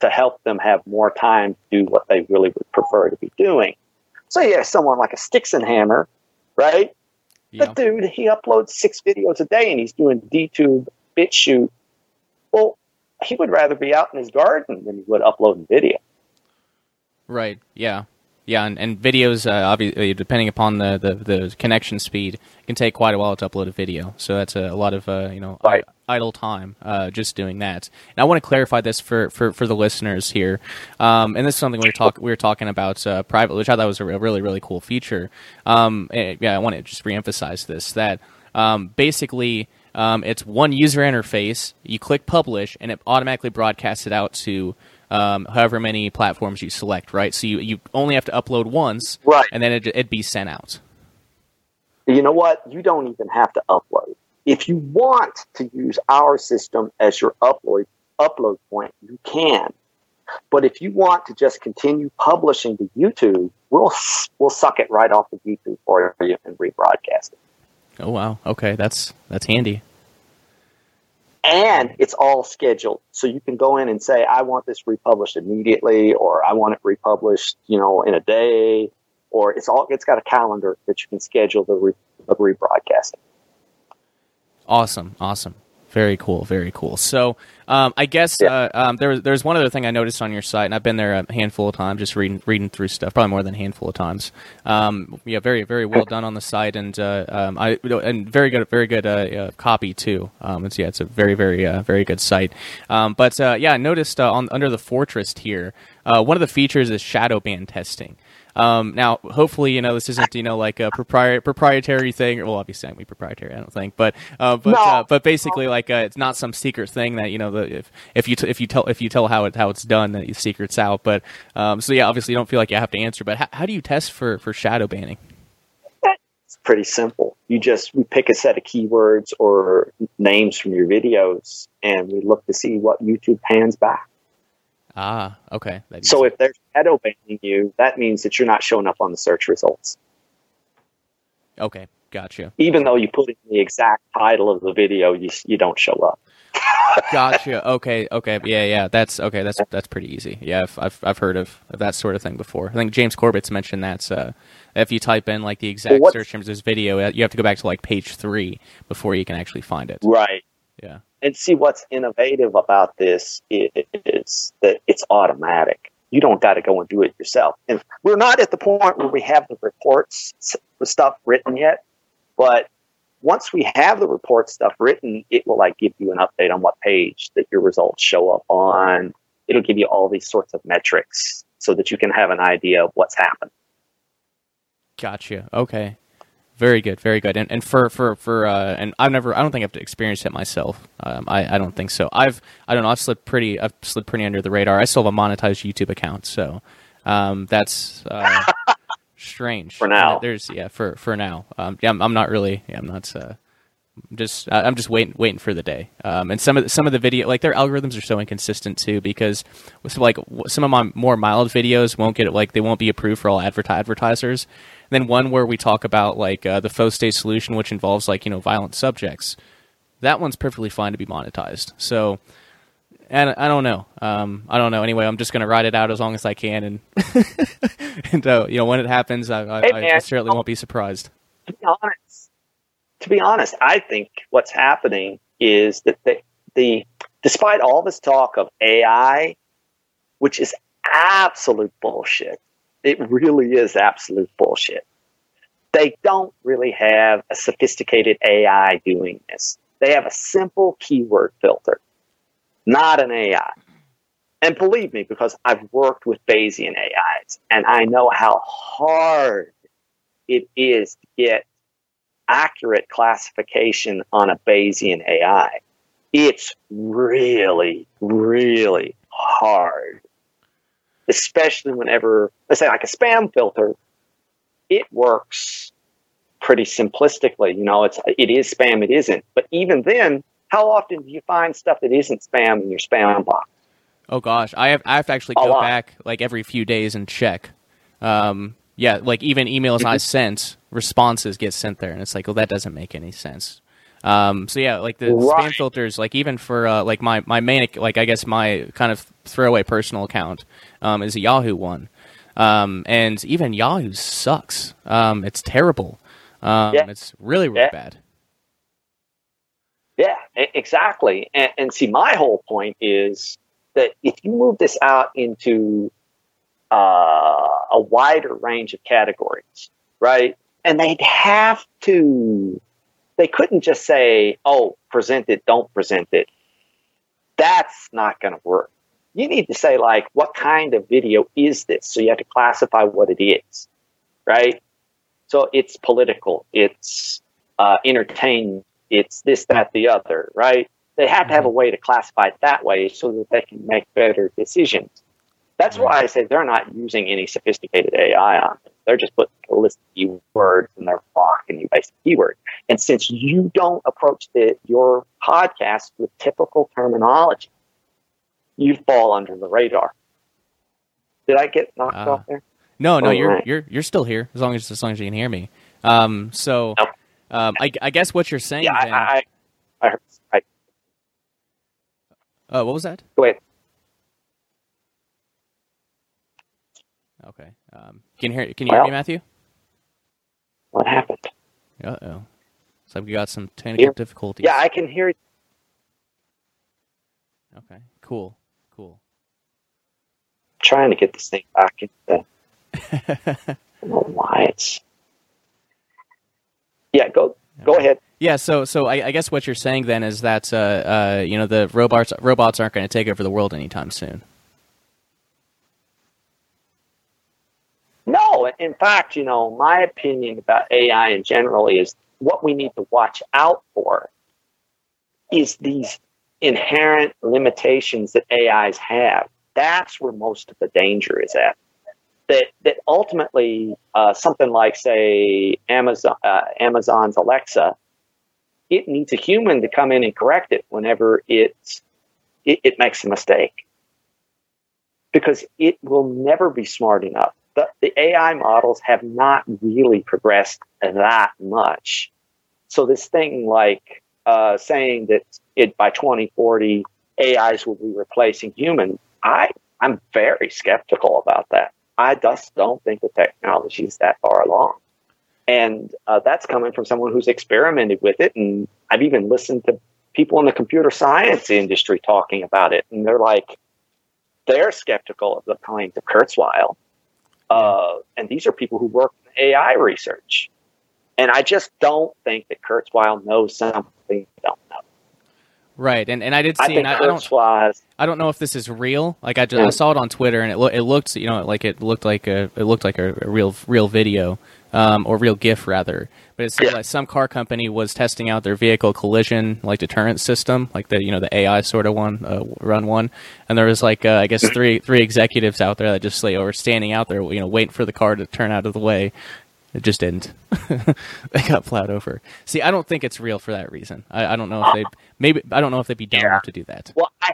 to help them have more time to do what they really would prefer to be doing so yeah someone like a Styxhexenhammer right yeah. But dude, he uploads six videos a day and he's doing DTube BitChute. Well, he would rather be out in his garden than he would uploading video. Right. Yeah. Yeah, and, and videos, uh, obviously, depending upon the, the, the, connection speed, can take quite a while to upload a video. So that's a, a lot of uh, you know right. Idle time uh, just doing that. And I want to clarify this for, for, for the listeners here. Um, and this is something we were talk we were talking about uh, privately, which I thought was a really really cool feature. Um, yeah, I want to just reemphasize this that um, basically. Um, it's one user interface. You click publish, and it automatically broadcasts it out to um, however many platforms you select, right? So you, you only have to upload once, right. and then it, it'd be sent out. You know what? You don't even have to upload. If you want to use our system as your upload upload point, you can. But if you want to just continue publishing to YouTube, we'll we'll suck it right off of YouTube for you and rebroadcast it. Oh wow! Okay, that's that's handy and it's all scheduled. So you can go in and say, I want this republished immediately, or I want it republished, you know, in a day, or it's all, it's got a calendar that you can schedule the, re, the rebroadcasting. Awesome. Awesome. Very cool, very cool. So, um, I guess yeah. uh, um, there, there's one other thing I noticed on your site, and I've been there a handful of times, just reading reading through stuff, probably more than a handful of times. Um, yeah, very very well done on the site, and uh, um, I and very good very good uh, uh, copy too. Um, it's yeah, it's a very very uh, very good site. Um, but uh, yeah, I noticed on under the Fortress here, one of the features is shadow ban testing. Um, now, hopefully, you know this isn't you know like a propri- proprietary thing. Well, obviously, I'm proprietary. I don't think, but uh, but no. uh, but basically, like uh, it's not some secret thing that you know the, if if you t- if you tell if you tell how it how it's done, that you secrets out. But um, so yeah, obviously, you don't feel like you have to answer. But how, how do you test for for shadow banning? It's pretty simple. You just we pick a set of keywords or names from your videos, and we look to see what YouTube pans back. Ah, okay. So if they're shadow banning you, that means that you're not showing up on the search results. Okay, gotcha. Even though you put in the exact title of the video, you you don't show up. gotcha. Okay. Okay. Yeah. Yeah. That's okay. That's that's pretty easy. Yeah. I've I've, I've heard of, of, that sort of thing before. I think James Corbett's mentioned that. Uh, if you type in like the exact well, search terms of this video, uh, you have to go back to like page three before you can actually find it. Right. Yeah and see what's innovative about this is that it's automatic. You don't got to go and do it yourself. And we're not at the point where we have the reports the stuff written yet, but once we have the report stuff written, it will like give you an update on what page that your results show up on. It'll give you all these sorts of metrics so that you can have an idea of what's happened. Gotcha. Okay. Very good, very good. And and for for for uh, and I've never, I don't think I've experienced it myself. Um, I I don't think so. I've I don't know. I've slipped pretty, I've slipped pretty under the radar. I still have a monetized YouTube account, so um, that's uh, strange. For now, there's yeah. For for now, um, yeah. I'm, I'm, not really. Yeah, I'm not. Uh, just I'm just waiting waiting for the day. Um, and some of the, some of the video like their algorithms are so inconsistent too because with like some of my more mild videos won't get like they won't be approved for all adver- advertisers then one where we talk about like uh, the faux state solution, which involves like you know violent subjects. That one's perfectly fine to be monetized. So, and I don't know. Um, I don't know. Anyway, I'm just going to ride it out as long as I can, and and uh, you know when it happens, I, I, hey, I certainly won't be surprised. Be honest, to be honest, I think what's happening is that the, the despite all this talk of AI, which is absolute bullshit, it really is absolute bullshit. They don't really have a sophisticated AI doing this. They have a simple keyword filter, not an AI. And believe me, because I've worked with Bayesian AIs and I know how hard it is to get accurate classification on a Bayesian AI. It's really, really hard, especially whenever, let's say, like a spam filter, it works pretty simplistically. You know, it's it is spam, it isn't. But even then, how often do you find stuff that isn't spam in your spam box? Oh gosh, I have I have to actually go back like every few days and check. Um, yeah, like even emails I sent, responses get sent there, and it's like, well, that doesn't make any sense. Um, so yeah, like the spam filters, like even for uh, like my my main, like I guess my kind of throwaway personal account um, is a Yahoo one, um, and even Yahoo sucks. Um, it's terrible. Um, Yeah. It's really really Yeah. bad. Yeah, exactly. And, and see, my whole point is that if you move this out into uh, a wider range of categories, right? And they'd have to, they couldn't just say, oh, present it, don't present it. That's not going to work. You need to say, like, what kind of video is this? So you have to classify what it is, right? So it's political, it's uh, entertainment, it's this, that, the other, right? They have to have a way to classify it that way so that they can make better decisions. That's why I say they're not using any sophisticated AI on it. They're just putting a list of keywords in their block and you base the keyword. And since you don't approach the, your podcast with typical terminology, you fall under the radar. Did I get knocked Ah. off there? No, no, you're right. you're you're still here as long as as long as you can hear me. Um, so, um, I, I guess what you're saying. Yeah, then, I, I, I heard. I, uh, what was that? go ahead. Okay. Um, can you hear can you hear me, Matthew? What happened? Uh oh. So we got some technical Here? difficulties. Yeah, I can hear you. Okay. Cool. Cool. I'm trying to get this thing back into the. I don't know why it's. Yeah, go go ahead. Yeah, so so I, I guess what you're saying then is that uh, uh, you know the robots robots aren't going to take over the world anytime soon. No, in fact, you know, my opinion about AI in general is what we need to watch out for is these inherent limitations that AIs have. That's where most of the danger is at. That that ultimately uh, something like say Amazon uh, Amazon's Alexa, it needs a human to come in and correct it whenever it's it, it makes a mistake because it will never be smart enough. The, the AI models have not really progressed that much. So this thing like uh, saying that it by 2040 AIs will be replacing humans, I I'm very skeptical about that. I just don't think the technology is that far along, and uh, that's coming from someone who's experimented with it. And I've even listened to people in the computer science industry talking about it, and they're like, they're skeptical of the claims of Kurzweil. Uh, and these are people who work in AI research. And I just don't think that Kurzweil knows something we don't know. Right, and and I did I see, think and I, I don't I don't know if this is real. Like I, just, Yeah. I saw it on Twitter, and it lo- it looked you know like it looked like a it looked like a, a real real video um, or real GIF rather. But it said Yeah. like some car company was testing out their vehicle collision like deterrent system, like the you know the AI sort of one uh, run one, and there was like uh, I guess three three executives out there that just like were standing out there you know waiting for the car to turn out of the way. It just didn't. they got plowed over. See, I don't think it's real for that reason. I, I don't know if they maybe I don't know if they'd be dumb Yeah. to do that. well, I,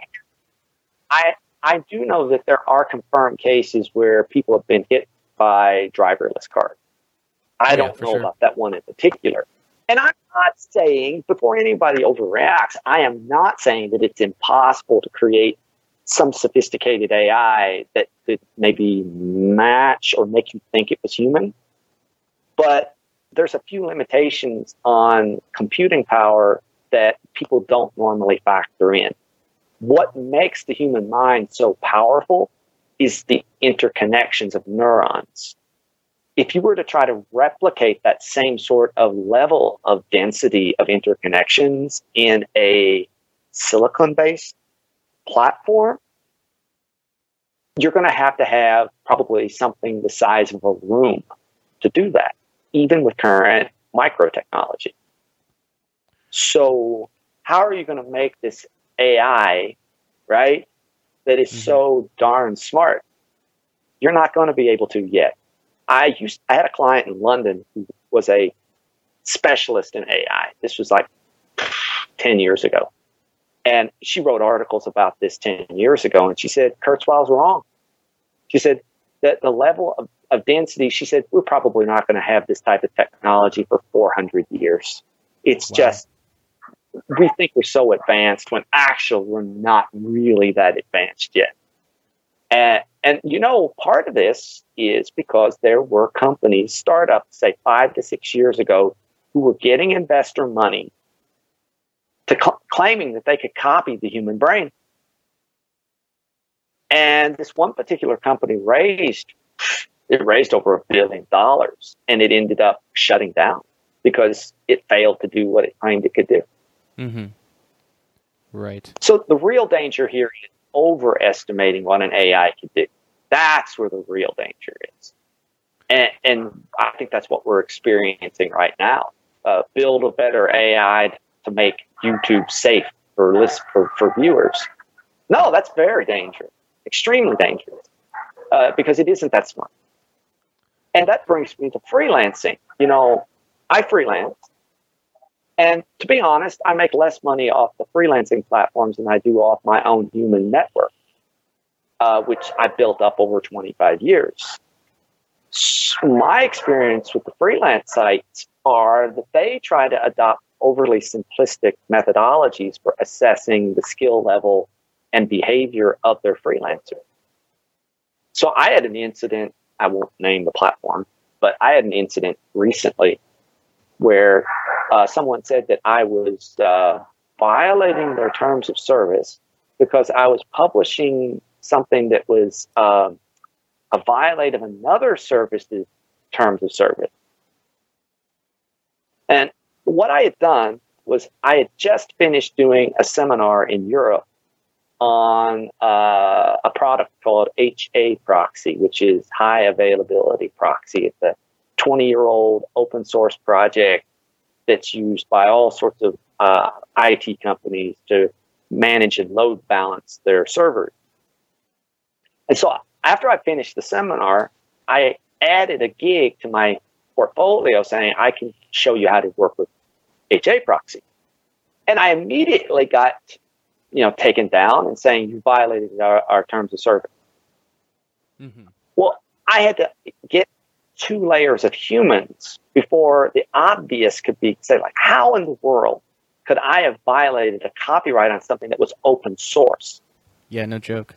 I, I do know that there are confirmed cases where people have been hit by driverless cars. I Yeah, don't know sure. about that one in particular. And I'm not saying, before anybody overreacts, I am not saying that it's impossible to create some sophisticated AI that could maybe match or make you think it was human. But there's a few limitations on computing power that people don't normally factor in. What makes the human mind so powerful is the interconnections of neurons. If you were to try to replicate that same sort of level of density of interconnections in a silicon based platform, you're going to have to have probably something the size of a room to do that. even with current micro technology. So, how are you going to make this AI, right, that is mm-hmm. so darn smart? You're not going to be able to yet. I used I had a client in London who was a specialist in AI. This was like 10 years ago. And she wrote articles about this 10 years ago. And she said, Kurzweil's wrong. She said that the level of, of density, she said, we're probably not going to have this type of technology for 400 years. It's wow. just, we think we're so advanced when actually we're not really that advanced yet. And, and you know, part of this is because there were companies, startups, say five to six years ago, who were getting investor money to cl- claiming that they could copy the human brain. And this one particular company raised it raised over a billion dollars, and it ended up shutting down because it failed to do what it claimed it could do. Mm-hmm. Right. So the real danger here is overestimating what an AI can do. That's where the real danger is. And, and I think that's what we're experiencing right now. Uh, build a better AI to make YouTube safe for list for, for viewers. No, that's very dangerous, extremely dangerous, uh, because it isn't that smart. And that brings me to freelancing. You know, I freelance, and to be honest, I make less money off the freelancing platforms than I do off my own human network, uh, which I built up over 25 years. My experience with the freelance sites are that they try to adopt overly simplistic methodologies for assessing the skill level and behavior of their freelancer. So I had an incident, I won't name the platform, but I had an incident recently where uh, someone said that I was uh, violating their terms of service because I was publishing something that was uh, a violate of another service's terms of service. And what I had done was I had just finished doing a seminar in Europe on uh, a product called HA Proxy, which is high availability proxy. It's a 20 year old open source project that's used by all sorts of uh, IT companies to manage and load balance their servers. And so after I finished the seminar, I added a gig to my portfolio saying I can show you how to work with HA proxy. And I immediately got, you know, taken down and saying you violated our, our terms of service. Mm-hmm. Well, I had to get two layers of humans before the obvious could be said, like, how in the world could I have violated a copyright on something that was open source? Yeah, no joke.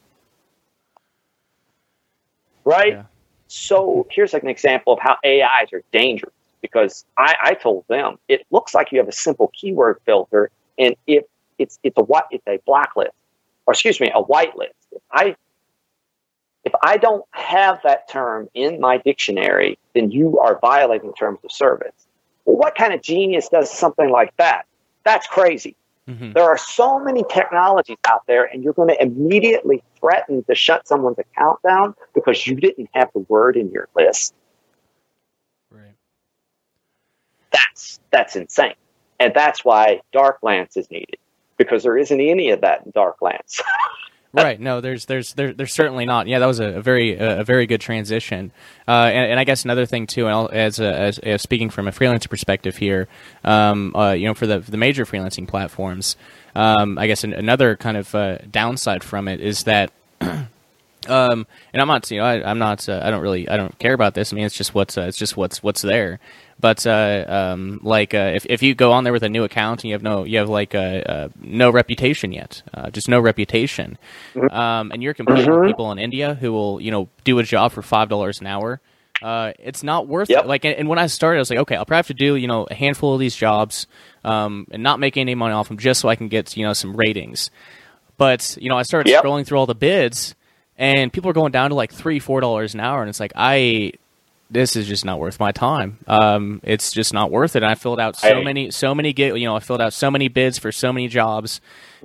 Right? Yeah. So here's like an example of how AIs are dangerous because I, I told them it looks like you have a simple keyword filter, and if it's it's a what it's a blacklist, or excuse me, a whitelist. If I if I don't have that term in my dictionary, then you are violating terms of service. Well, what kind of genius does something like that? That's crazy. Mm-hmm. There are so many technologies out there, and you're going to immediately threaten to shut someone's account down because you didn't have the word in your list. Right. That's that's insane, and that's why Dark Lance is needed because there isn't any of that in Darklance. right. No, there's there's there, there's certainly not. Yeah, that was a, very a, very good transition. Uh, and, and, I guess another thing too, as, a, as, speaking from a freelancer perspective here, um, uh, you know, for the the major freelancing platforms, um, I guess an, another kind of uh, downside from it is that. Um, and I'm not, you know, I, am not, uh, I don't really, I don't care about this. I mean, it's just what's, uh, it's just what's, what's there. But uh, um, like uh, if if you go on there with a new account and you have no you have like uh, no reputation yet, uh, just no reputation, mm-hmm. um, and you're competing mm-hmm. with people in India who will you know do a job for five dollars an hour. Uh, it's not worth yep. it. Like, and when I started, I was like, okay, I'll probably have to do you know a handful of these jobs, um, and not make any money off them, just so I can get you know some ratings. But you know, I started yep. scrolling through all the bids, and people are going down to like three, four dollars an hour, and it's like I this is just not worth my time. Um, it's just not worth it. And I filled out so Hey. many, so many get, you know, I filled out so many bids for so many jobs,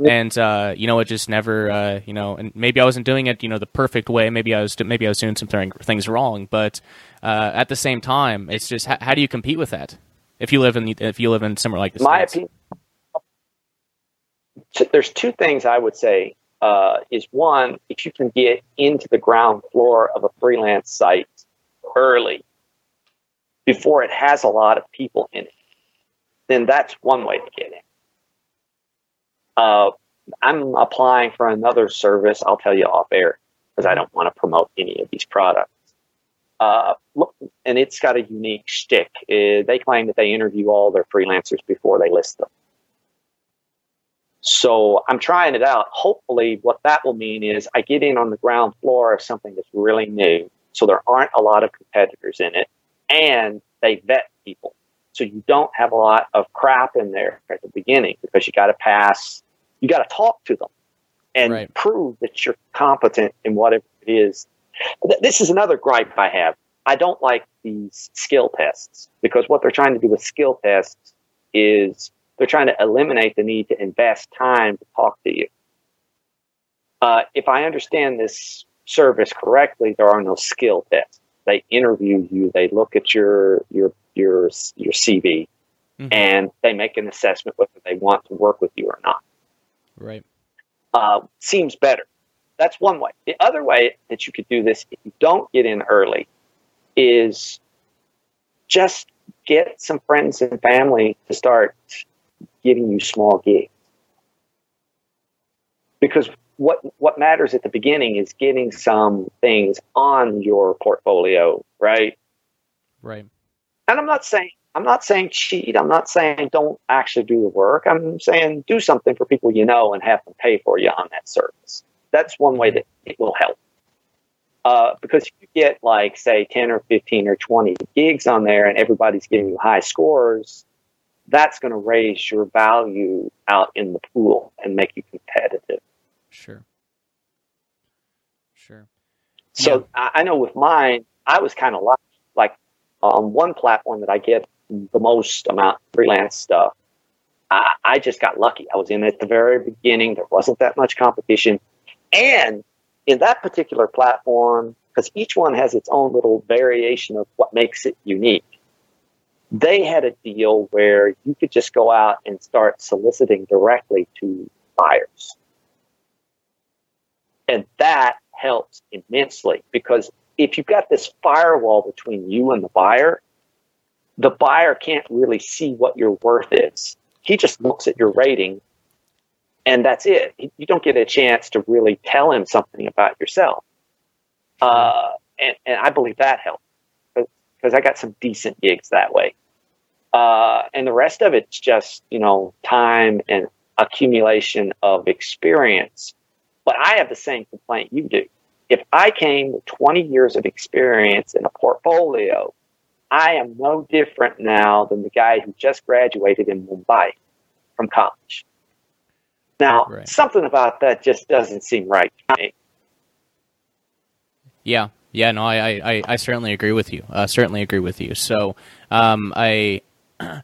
and uh, you know, it just never, uh, you know, and maybe I wasn't doing it, you know, the perfect way. Maybe I was, maybe I was doing some thing- things wrong. But uh, at the same time, it's just how, how do you compete with that? If you live in, if you live in somewhere like this, my opinion there's two things i would say uh, is one if you can get into the ground floor of a freelance site early before it has a lot of people in it then that's one way to get in uh, i'm applying for another service i'll tell you off air because i don't want to promote any of these products uh, and it's got a unique shtick. Uh, they claim that they interview all their freelancers before they list them. So I'm trying it out. Hopefully, what that will mean is I get in on the ground floor of something that's really new, so there aren't a lot of competitors in it, and they vet people. So you don't have a lot of crap in there at the beginning because you got to pass, you got to talk to them and Right. prove that you're competent in whatever it is. This is another gripe I have. I don't like these skill tests because what they're trying to do with skill tests is they're trying to eliminate the need to invest time to talk to you. Uh, if I understand this service correctly, there are no skill tests. They interview you, they look at your your your your CV, Mhm. and they make an assessment whether they want to work with you or not right? uh, seems better. That's one way. The other way that you could do this if you don't get in early is just get some friends and family to start giving you small gigs. Because what what matters at the beginning is getting some things on your portfolio, right? Right. and I'm not saying I'm not saying cheat. I'm not saying don't actually do the work. I'm saying do something for people you know and have them pay for you on that service. That's one way that it will help. Uh, because if you get like say 10 or 15 or 20 gigs on there and everybody's giving you high scores, that's going to raise your value out in the pool and make you competitive. Sure. Sure. So I, I know with mine, I was kind of lucky. Like on one platform that I get the most amount of freelance stuff, I, I just got lucky. I was in at the very beginning. There wasn't that much competition. And in that particular platform, because each one has its own little variation of what makes it unique, they had a deal where you could just go out and start soliciting directly to buyers. And that helps immensely because if you've got this firewall between you and the buyer, the buyer can't really see what your worth is. He just looks at your rating and that's it. You don't get a chance to really tell him something about yourself. Uh, and, and I believe that helped because I got some decent gigs that way. Uh, and the rest of it's just, you know, time and accumulation of experience. But I have the same complaint you do. If I came with 20 years of experience in a portfolio, I am no different now than the guy who just graduated in Mumbai from college. Now, Right. something about that just doesn't seem right to me. Yeah, yeah, no, I, I, I- certainly agree with you. Uh, certainly agree with you. So, um, I,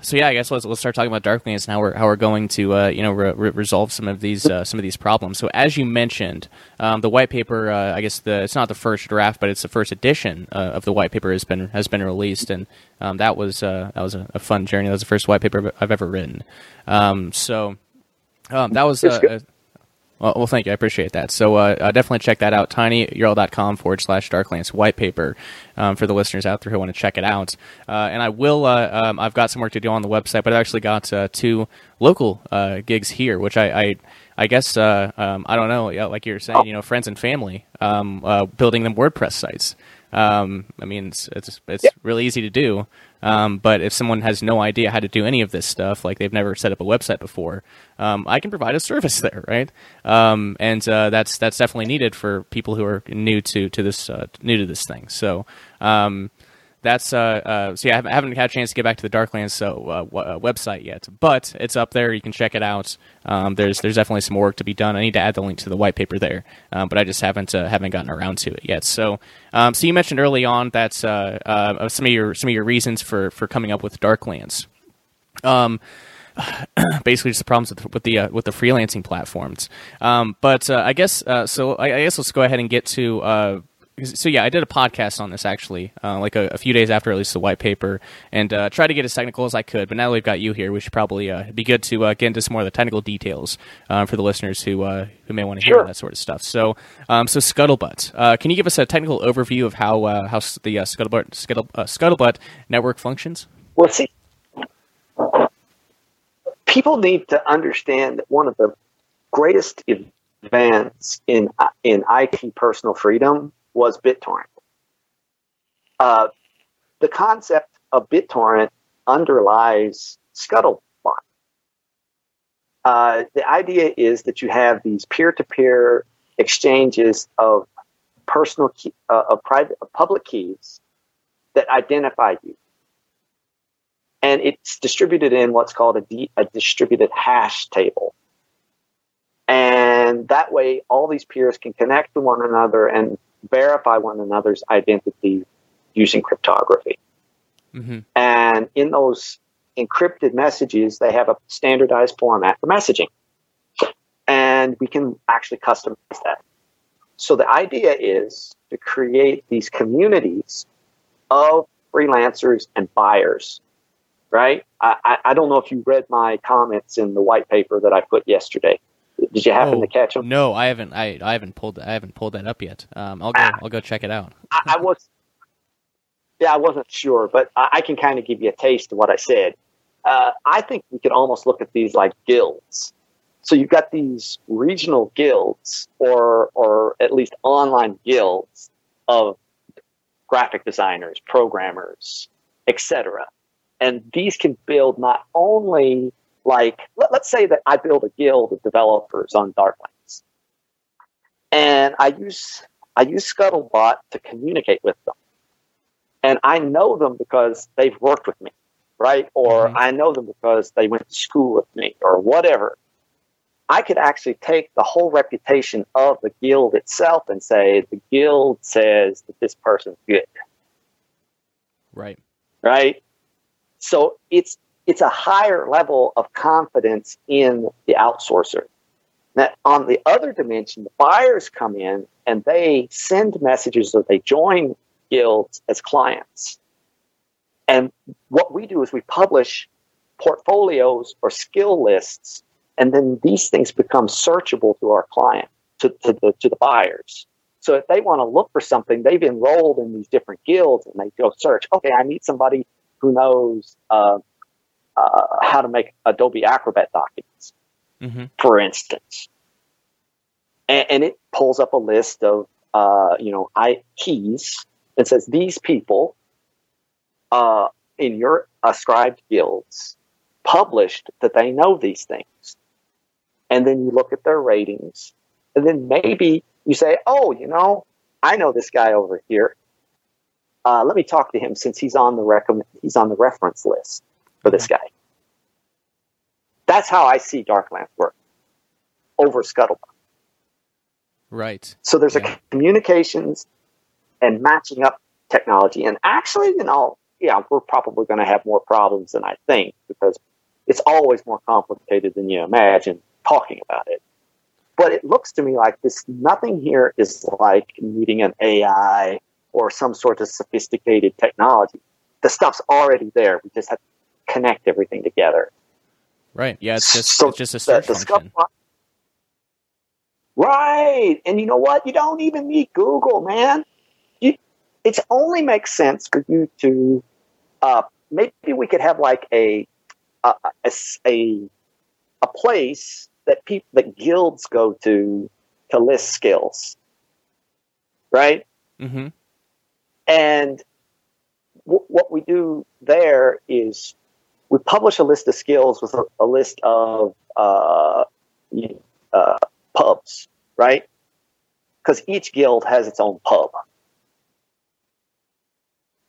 so yeah, I guess let's let's start talking about Darklance and how we're how we're going to uh, you know re- re- resolve some of these uh, some of these problems. So, as you mentioned, um, the white paper, uh, I guess the it's not the first draft, but it's the first edition uh, of the white paper has been has been released, and um, that was uh, that was a, a fun journey. That was the first white paper I've ever written. Um, so. Um, that was It's uh, good. uh, well, well, thank you. I appreciate that. So uh, uh, definitely check that out. tinyurl.com forward slash Darklance white paper um, for the listeners out there who want to check it out. Uh, and I will, uh, um, I've got some work to do on the website, but I've actually got uh, two local uh, gigs here, which I, I, I guess, uh, um, I don't know, like you were saying, you know, friends and family, um, uh, building them WordPress sites. Um, I mean, it's, it's, it's really easy to do. Um, but if someone has no idea how to do any of this stuff, like they've never set up a website before, um, I can provide a service there, right? Um, and uh, that's that's definitely needed for people who are new to to this uh, new to this thing. So um, that's uh, uh, so yeah, I haven't, had a chance to get back to the Darklance so uh, w- uh, website yet, but it's up there. You can check it out. Um, there's there's definitely some work to be done. I need to add the link to the white paper there, um, but I just haven't uh, haven't gotten around to it yet. So um, so you mentioned early on that uh, some of your some of your reasons for for coming up with Darklance. Um, basically just the problems with, with the uh, with the freelancing platforms. Um, but uh, I guess uh, so. I, I, guess let's go ahead and get to so yeah, I did a podcast on this actually, uh, like a, a, few days after I released the white paper, and uh, tried to get as technical as I could. But now that we've got you here, we should probably uh, be good to uh, get into some more of the technical details uh, for the listeners who uh, who may want to hear that sort of stuff. So, um, so Scuttlebutt, can you give us a technical overview of how how the Scuttlebutt Scuttle, Scuttlebutt network functions? Well, see, people need to understand that one of the greatest events in in IT personal freedom was BitTorrent. Uh, the concept of BitTorrent underlies Scuttlebutt. Uh, the idea is that you have these peer-to-peer exchanges of personal key, uh, of private of public keys that identify you, and it's distributed in what's called a distributed hash table. And that way, all these peers can connect to one another and verify one another's identity using cryptography. Mm-hmm. And in those encrypted messages, they have a standardized format for messaging. And we can actually customize that. So the idea is to create these communities of freelancers and buyers, right? I, I don't know if you read my comments in the white paper that I put yesterday. Did you happen oh, to catch them? No, I haven't. I, I haven't pulled. I haven't pulled that up yet. Um, I'll go. Ah, I'll go check it out. I, I, was. Yeah, I wasn't sure, but I, I can kind of give you a taste of what I said. Uh, I think we could almost look at these like guilds. So you've got these regional guilds, or or at least online guilds of graphic designers, programmers, etc. And these can build not only like, let, us say that I build a guild of developers on Darklance, and I use I use Scuttlebutt to communicate with them, and I know them because they've worked with me, right? Or mm-hmm. I know them because they went to school with me, or whatever. I could actually take the whole reputation of the guild itself and say the guild says that this person's good. Right. Right. So it's it's a higher level of confidence in the outsourcer. Now, on the other dimension, the buyers come in and they send messages or they join guilds as clients. And what we do is we publish portfolios or skill lists, and then these things become searchable to our client, to, to, the, to the buyers. So if they want to look for something, they've enrolled in these different guilds and they go search, okay, I need somebody who knows uh, uh, how to make Adobe Acrobat documents, mm-hmm. for instance. And, and, it pulls up a list of, uh, you know, I keys and says these people uh, in your ascribed guilds published that they know these things. And then you look at their ratings, and then maybe you say, oh, you know, I know this guy over here. Uh, let me talk to him since he's on the recommend he's on the reference list for this guy. That's how I see Darklance work over Scuttlebutt. Right. So there's yeah. a communications and matching up technology. And actually, you know, yeah, we're probably going to have more problems than I think because it's always more complicated than you imagine talking about it. But it looks to me like this nothing here is like needing an AI or some sort of sophisticated technology. The stuff's already there. We just have connect everything together. Right. Yeah, it's just so it's just a search the, the function. right. And you know what? You don't even need Google, man. You, it only makes sense for you to uh, maybe we could have like a a, a, a place that people that guilds go to to list skills, right? Mm-hmm. And w- what we do there is we publish a list of skills with a, a list of uh, uh, pubs, right? Because each guild has its own pub.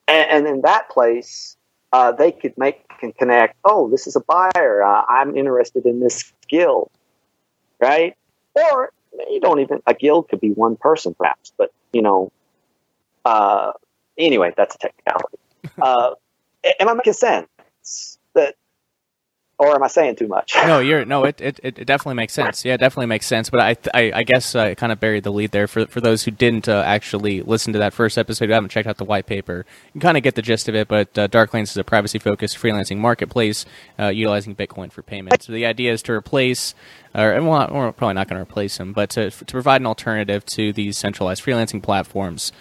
And, and in that place, uh, they could make and connect. Oh, this is a buyer. Uh, I'm interested in this guild, right? Or you don't even a guild could be one person, perhaps, but you know. Uh, anyway, that's a technicality. Uh, am I making sense? That or am I saying too much? no, you're no. It, it, it definitely makes sense. Yeah, it definitely makes sense. But I I, I guess I kind of buried the lead there for for those who didn't uh, actually listen to that first episode, who haven't checked out the white paper. You kind of get the gist of it. But uh, Darklance is a privacy focused freelancing marketplace uh, utilizing Bitcoin for payments. So the idea is to replace. Or, well, we're probably not going to replace them, but to, to provide an alternative to these centralized freelancing platforms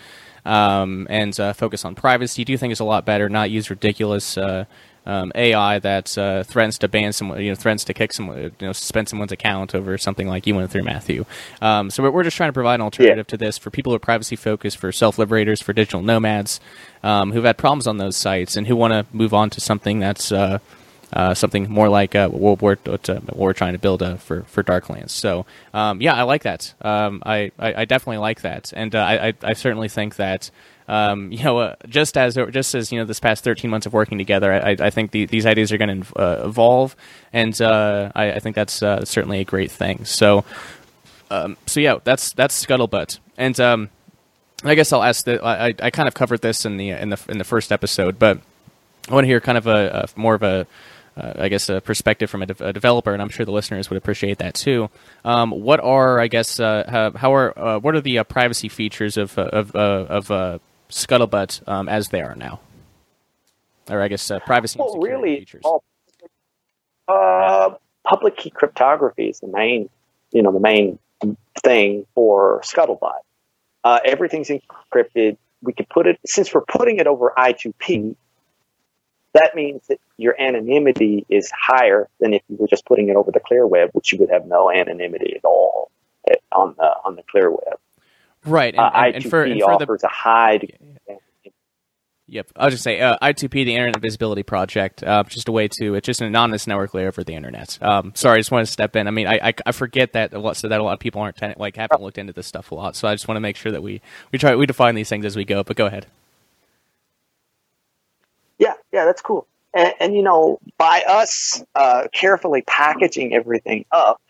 um, and uh, focus on privacy. Do you think is a lot better? Not use ridiculous uh, um, AI that uh, threatens to ban someone, you know, threatens to kick someone, you know, suspend someone's account over something like you went through, Matthew. Um, so we're just trying to provide an alternative yeah. to this for people who are privacy focused, for self liberators, for digital nomads um, who've had problems on those sites and who want to move on to something that's uh, uh, something more like uh, what, we're, what, uh, what, we're, trying to build uh, for for Darklance. So um, yeah, I like that. Um, I, I, I definitely like that, and uh, I, I certainly think that um, you know, uh, just as just as you know, this past 13 months of working together, I, I think the, these ideas are going to uh, evolve, and uh, I, I, think that's uh, certainly a great thing. So, um, so yeah, that's that's scuttlebutt, and um, I guess I'll ask that. I, I kind of covered this in the in the in the first episode, but I want to hear kind of a, a more of a uh, I guess, a perspective from a, de- a, developer, and I'm sure the listeners would appreciate that too. Um, what are, I guess, uh, how, how, are uh, what are the uh, privacy features of of of scuttlebutt um, as they are now, or I guess uh, privacy. Well, really, features. All, uh, public key cryptography is the main, you know, the main thing for scuttlebutt. Uh, everything's encrypted. We could put it since we're putting it over I2P. That means that your anonymity is higher than if you were just putting it over the clear web, which you would have no anonymity at all eh, on the on the clear web. Right, and, uh, and, and for, and for offers the, a high. Yep, I was just say uh, I2P, the Internet Visibility Project, uh, just a way to it's just an anonymous network layer for the internet. Um, sorry, I just want to step in. I mean, I, I, I forget that a lot, so that a lot of people aren't ten, like haven't looked into this stuff a lot. So I just want to make sure that we we try we define these things as we go. But go ahead. Yeah, yeah, that's cool. And, and you know, by us uh, carefully packaging everything up,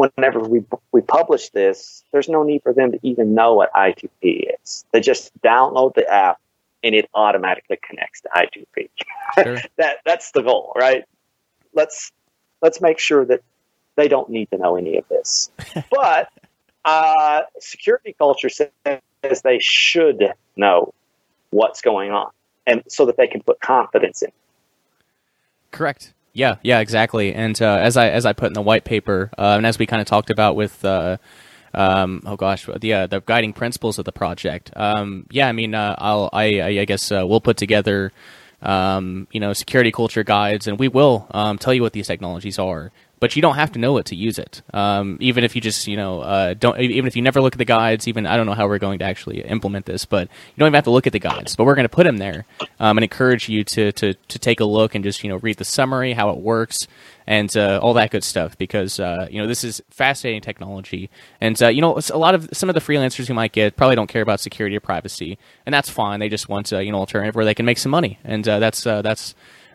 whenever we we publish this, there's no need for them to even know what I2P is. They just download the app and it automatically connects to I2P. Sure. that that's the goal, right? Let's let's make sure that they don't need to know any of this. but uh, security culture says they should know what's going on, and so that they can put confidence in. Correct. Yeah, yeah, exactly. And uh, as I as I put in the white paper, uh, and as we kind of talked about with, uh, um, oh gosh, the uh, the guiding principles of the project. Um, yeah, I mean, uh, I'll I, I guess uh, we'll put together, um, you know, security culture guides, and we will um, tell you what these technologies are but you don't have to know it to use it. Um, even if you just, you know, uh, don't, even if you never look at the guides, even I don't know how we're going to actually implement this, but you don't even have to look at the guides. But we're going to put them there um, and encourage you to, to to take a look and just, you know, read the summary, how it works, and uh, all that good stuff. Because uh, you know, this is fascinating technology, and uh, you know, a lot of some of the freelancers you might get probably don't care about security or privacy, and that's fine. They just want, you know, alternative where they can make some money, and uh, that's uh,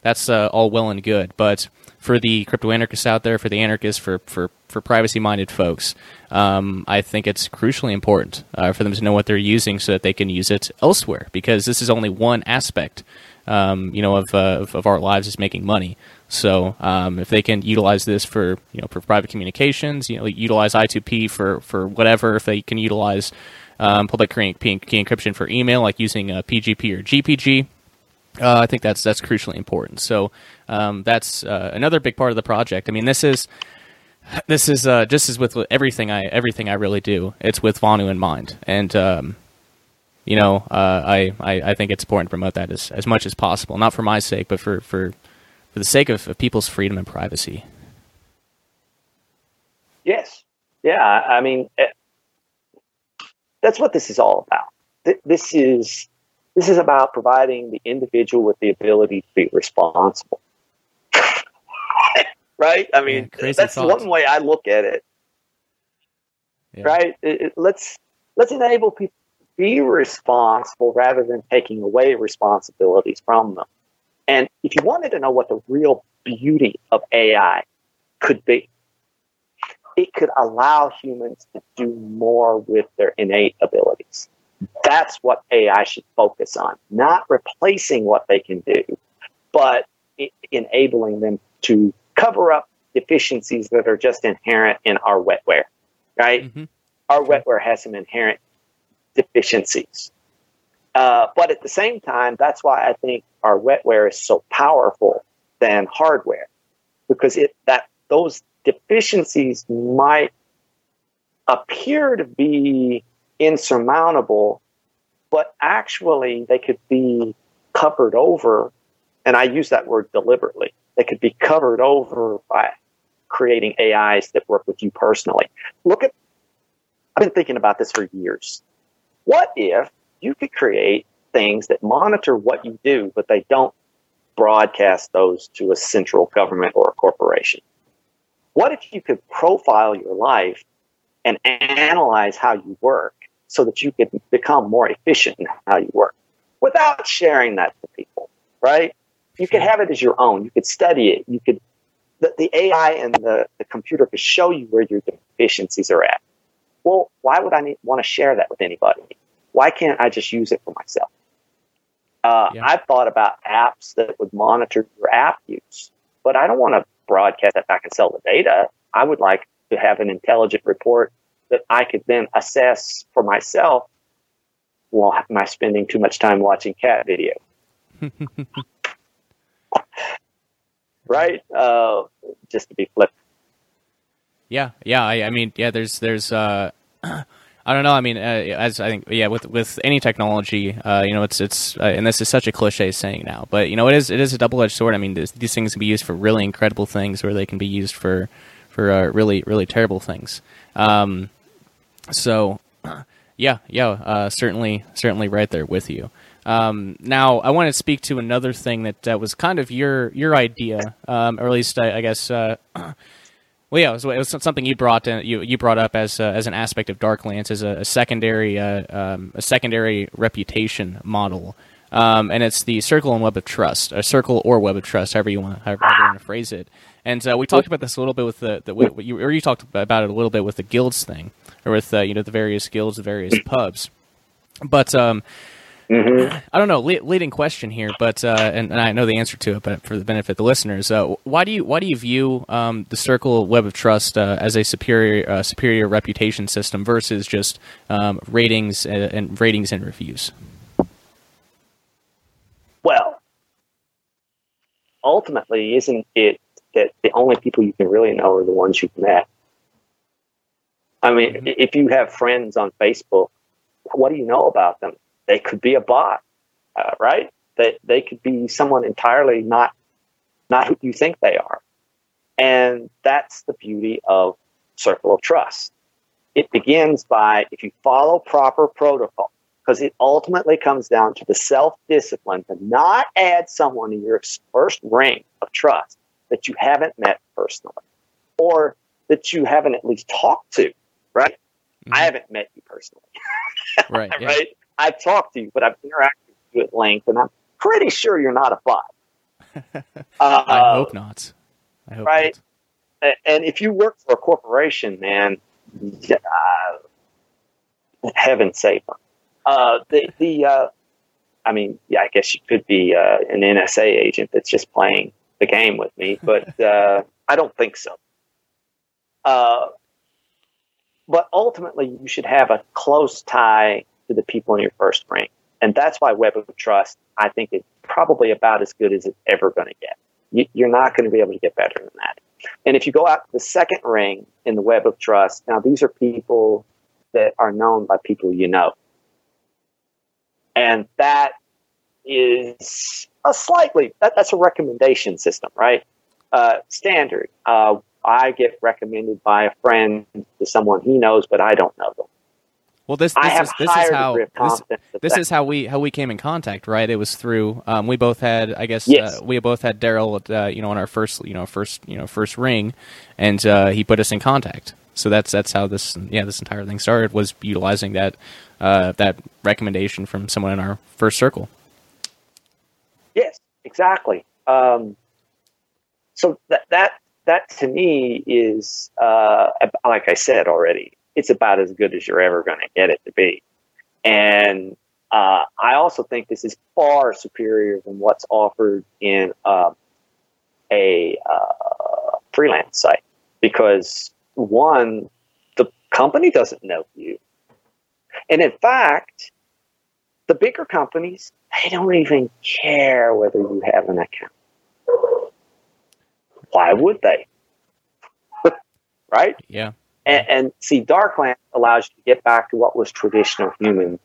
that's that's all well and good, but for the crypto anarchists out there, for the anarchists, for for, for privacy minded folks, um, I think it's crucially important uh, for them to know what they're using so that they can use it elsewhere. Because this is only one aspect, um, you know, of, uh, of, our lives is making money. So um, if they can utilize this for you know for private communications, you know, utilize I2P for for whatever. If they can utilize um, public key, key encryption for email, like using PGP or GPG, uh, I think that's that's crucially important. So um, that's uh, another big part of the project. I mean, this is this is uh, just as with everything I everything I really do. It's with Vonu in mind, and um, you know, uh, I, I, I think it's important to promote that as as much as possible. Not for my sake, but for for for the sake of, of people's freedom and privacy. Yes. Yeah. I mean, it, eh, that's what this is all about. This is this is about providing the individual with the ability to be responsible. right? I mean, yeah, that's thoughts. one way I look at it. Yeah. Right? It, it, let's let's enable people to be responsible rather than taking away responsibilities from them. And if you wanted to know what the real beauty of AI could be, it could allow humans to do more with their innate abilities. That's what AI should focus on, not replacing what they can do, but enabling them to cover up deficiencies that are just inherent in our wetware, right? Mm-hmm. Our wetware has some inherent deficiencies. Uh, but at the same time, that's why I think our wetware is so powerful than hardware, because it that those deficiencies might appear to be insurmountable, but actually they could be covered over. And I use that word deliberately. They could be covered over by creating AIs that work with you personally. Look at, I've been thinking about this for years. What if you could create things that monitor what you do, but they don't broadcast those to a central government or a corporation? What if you could profile your life and analyze how you work so that you could become more efficient in how you work without sharing that to people, right? You could have it as your own. You could study it. You could, the, the AI and the, the computer could show you where your deficiencies are at. Well, why would I need, want to share that with anybody? Why can't I just use it for myself? Uh, yeah. I've thought about apps that would monitor your app use, but I don't want to broadcast that back and sell the data. I would like to have an intelligent report that I could then assess for myself. Well, am I spending too much time watching cat video? right? Uh, just to be flippant. Yeah, yeah. I, I mean, yeah. There's, there's. Uh, I don't know. I mean, uh, as I think, yeah, with with any technology, uh, you know, it's it's, uh, and this is such a cliche saying now, but you know, it is it is a double edged sword. I mean, this, these things can be used for really incredible things, or they can be used for for uh, really really terrible things. Um, so, yeah, yeah, uh, certainly certainly right there with you. Um, now, I want to speak to another thing that, was kind of your your idea, um, or at least I, I guess. Uh, well, yeah, it was, it was, something you brought in, you you brought up as uh, as an aspect of Darklance as a, a secondary uh, um, a secondary reputation model, um, and it's the circle and web of trust, a circle or web of trust, however you want however you want to phrase it. And uh, we talked about this a little bit with the, the with, you, or you talked about it a little bit with the guilds thing, or with uh, you know the various guilds, the various pubs, but. Um, Mm-hmm. I don't know, leading question here, but uh, and, and, I know the answer to it, but for the benefit of the listeners, uh, why do you why do you view um, the Circle Web of Trust uh, as a superior uh, superior reputation system versus just um, ratings and, and, ratings and reviews? Well, ultimately, isn't it that the only people you can really know are the ones you've met? I mean, mm-hmm. if you have friends on Facebook, what do you know about them? They could be a bot, uh, right? They, they could be someone entirely not, not who you think they are. And that's the beauty of Circle of Trust. It begins by, if you follow proper protocol, because it ultimately comes down to the self discipline to not add someone in your first ring of trust that you haven't met personally or that you haven't at least talked to, right? Mm-hmm. I haven't met you personally. right. Yeah. right. I've talked to you, but I've interacted with you at length, and I'm pretty sure you're not a bot. uh, I hope not. I hope right? Not. And if you work for a corporation, man, uh, heaven save them. Uh, the the uh, I mean, yeah, I guess you could be uh, an NSA agent that's just playing the game with me, but uh, I don't think so. Uh, but ultimately, you should have a close tie to the people in your first ring. And that's why Web of Trust, I think, is probably about as good as it's ever going to get. You're not going to be able to get better than that. And if you go out to the second ring in the Web of Trust, now these are people that are known by people you know. And that is a slightly, that, that's a recommendation system, right? Uh, standard. Uh, I get recommended by a friend to someone he knows, but I don't know them. Well, this this is this is how this, this is how we how we came in contact, right? It was through um, we both had, I guess, yes. uh, we both had Darrell, uh, you know, on our first, you know, first, you know, first ring, and uh, he put us in contact. So that's that's how this yeah this entire thing started was utilizing that uh, that recommendation from someone in our first circle. Yes, exactly. Um, so that that that to me is uh, like I said already, it's about as good as you're ever going to get it to be, and uh, I also think this is far superior than what's offered in um, a uh, freelance site because one, the company doesn't know you. And in fact, the bigger companies, they don't even care whether you have an account. Why would they? right? Yeah. And, and, see, Darklance allows you to get back to what was traditional human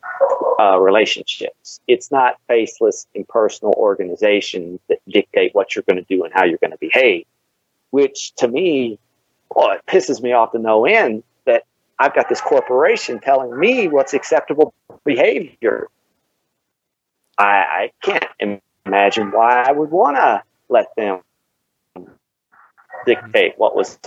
uh, relationships. It's not faceless, impersonal organizations that dictate what you're going to do and how you're going to behave, which to me well, it pisses me off to no end that I've got this corporation telling me what's acceptable behavior. I, I can't imagine why I would want to let them dictate what was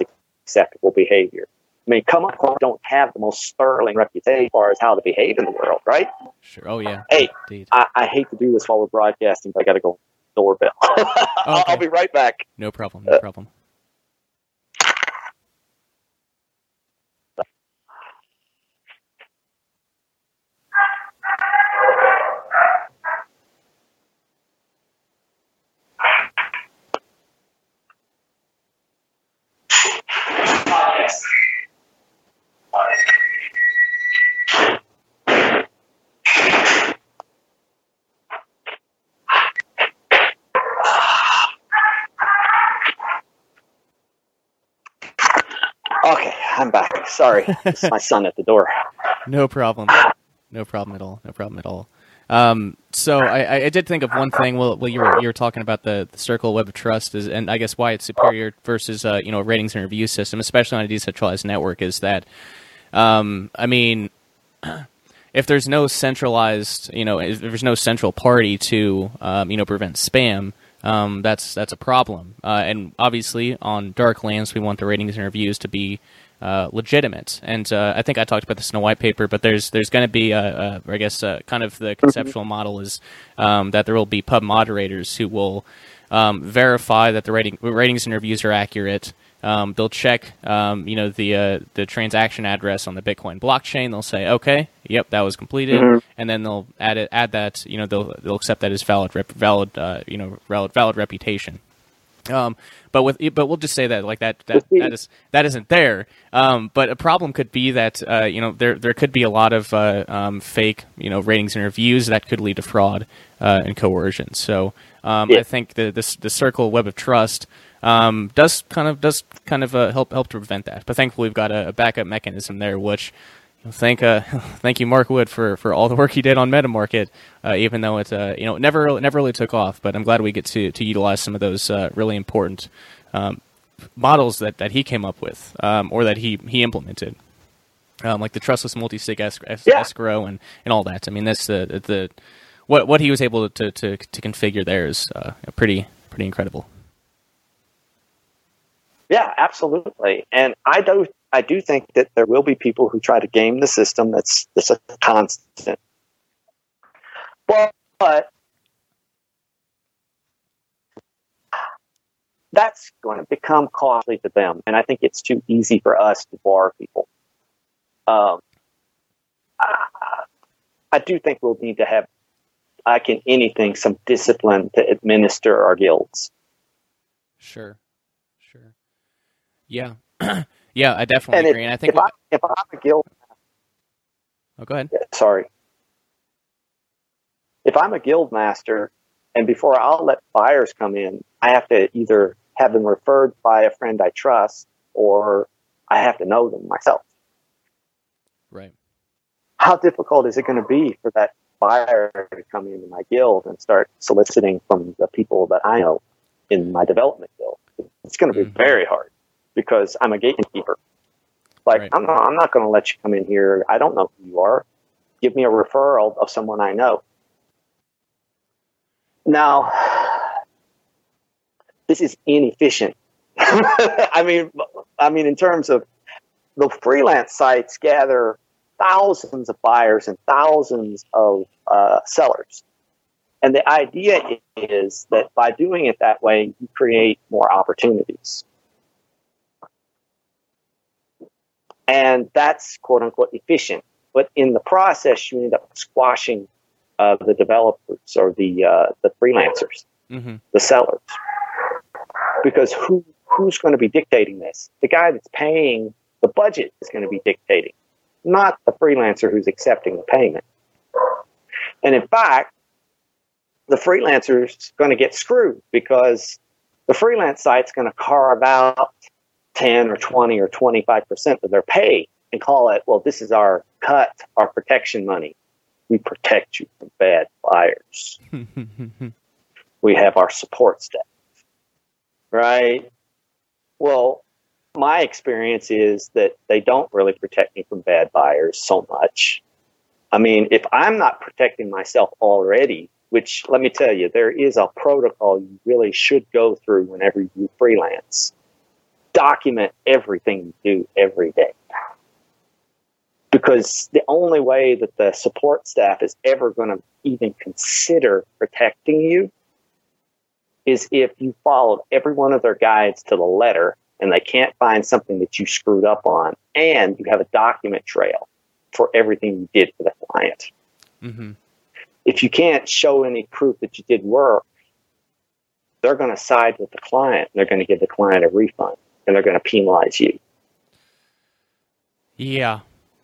acceptable behavior. I mean, come on, don't have the most sterling reputation as far as how to behave in the world, right? Sure. Oh yeah. Hey, I, I, hate to do this while we're broadcasting, but I got to go doorbell. okay. I'll be right back. No problem. No uh, problem. Sorry, it's my son at the door. No problem. No problem at all. No problem at all. Um, so I, I, did think of one thing. Well, well you were you were talking about the, the Circle Web of Trust, is, and I guess why it's superior versus uh, you know a ratings and review system, especially on a decentralized network, is that um, I mean, if there's no centralized, you know, if there's no central party to um, you know prevent spam, um, that's that's a problem. Uh, and obviously, on Darklance, we want the ratings and reviews to be uh, legitimate. And uh, I think I talked about this in a white paper, but there's there's going to be, a, a, I guess, a, kind of the mm-hmm. conceptual model is um, that there will be pub moderators who will um, verify that the rating, ratings and reviews are accurate. Um, they'll check, um, you know, the uh, the transaction address on the Bitcoin blockchain. They'll say, okay, yep, that was completed, mm-hmm. and then they'll add it, add that, you know, they'll they'll accept that as valid, rep, valid, uh, you know, valid, valid reputation. Um, but with but we'll just say that like that that, that is that isn't there. Um, but a problem could be that uh, you know there there could be a lot of uh, um, fake you know ratings and reviews that could lead to fraud uh, and coercion. So um, yeah. I think the this the circle web of trust um, does kind of does kind of uh, help help to prevent that. But thankfully we've got a, a backup mechanism there, which thank uh, thank you Mark Wood for, for all the work he did on MetaMarket. Uh, even though it uh, you know never never really took off, but I'm glad we get to to utilize some of those uh, really important um, models that, that he came up with um, or that he he implemented. Um, like the trustless multi-sig yeah. escrow and, and all that. I mean, that's the the what what he was able to to, to configure there is uh, pretty pretty incredible. Yeah, absolutely. And I do I do think that there will be people who try to game the system. That's that's a constant. But, but that's going to become costly to them, and I think it's too easy for us to bar people. Um, I, I do think we'll need to have, I can anything, some discipline to administer our guilds. Sure, sure, yeah. Yeah, I definitely and agree. If, and I think if, I, if I'm a guild, oh, go ahead. Sorry. If I'm a guild master, and before I'll let buyers come in, I have to either have them referred by a friend I trust, or I have to know them myself. Right. How difficult is it going to be for that buyer to come into my guild and start soliciting from the people that I know in my development guild? It's going to be mm-hmm. very hard because I'm a gatekeeper. Like right. I'm not, I'm not going to let you come in here. I don't know who you are. Give me a referral of someone I know. Now, this is inefficient. I mean, I mean, in terms of the freelance sites gather thousands of buyers and thousands of uh, sellers. And the idea is that by doing it that way, you create more opportunities. And that's quote unquote efficient. But in the process, you end up squashing uh, the developers or the uh, the freelancers, mm-hmm. the sellers, because who who's going to be dictating this? The guy that's paying the budget is going to be dictating, not the freelancer who's accepting the payment. And in fact, the freelancer is going to get screwed because the freelance site's going to carve out 10 or 20 or 25% of their pay and call it, well, this is our cut, our protection money. We protect you from bad buyers. we have our support staff. Right? Well, my experience is that they don't really protect me from bad buyers so much. I mean, if I'm not protecting myself already, which let me tell you, there is a protocol you really should go through whenever you freelance. Document everything you do every day. Because the only way that the support staff is ever going to even consider protecting you is if you followed every one of their guides to the letter and they can't find something that you screwed up on and you have a document trail for everything you did for the client. Mm-hmm if you can't show any proof that you did work, they're going to side with the client. They're going to give the client a refund and they're going to penalize you. Yeah.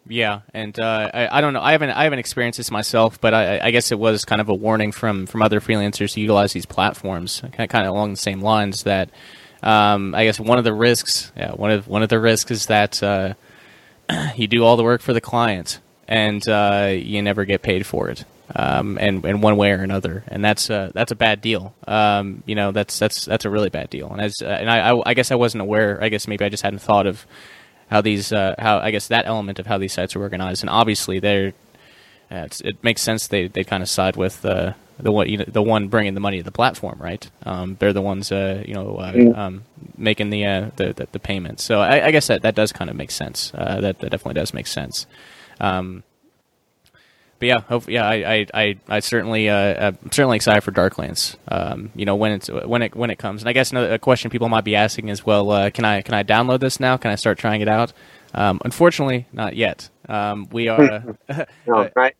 Yeah, and uh, I, I, don't know. I haven't I haven't experienced this myself, but I, I, guess it was kind of a warning from, from other freelancers to utilize these platforms, kind of along the same lines. That um, I guess one of the risks, yeah, one of one of the risks is that uh, you do all the work for the client and uh, you never get paid for it um, and in one way or another, and that's a, that's a bad deal. Um, you know, that's that's that's a really bad deal. And as uh, and I, I, I, guess I wasn't aware. I guess maybe I just hadn't thought of how these uh, how I guess that element of how these sites are organized. And obviously, they're uh, it makes sense they they kind of side with uh, the one you know, the one bringing the money to the platform, right? Um, they're the ones uh, you know uh, mm. um, making the, the, the the payments. So I, I, guess that that does kind of make sense. that that definitely does make sense. Um, but yeah, hope, yeah, I, I, I, I certainly, uh, I'm certainly excited for Darklance. Um, you know, when it's when it when it comes, and I guess another question people might be asking is, well, uh, can I can I download this now? Can I start trying it out? Um, unfortunately, not yet. Um, we are. Uh, no, right.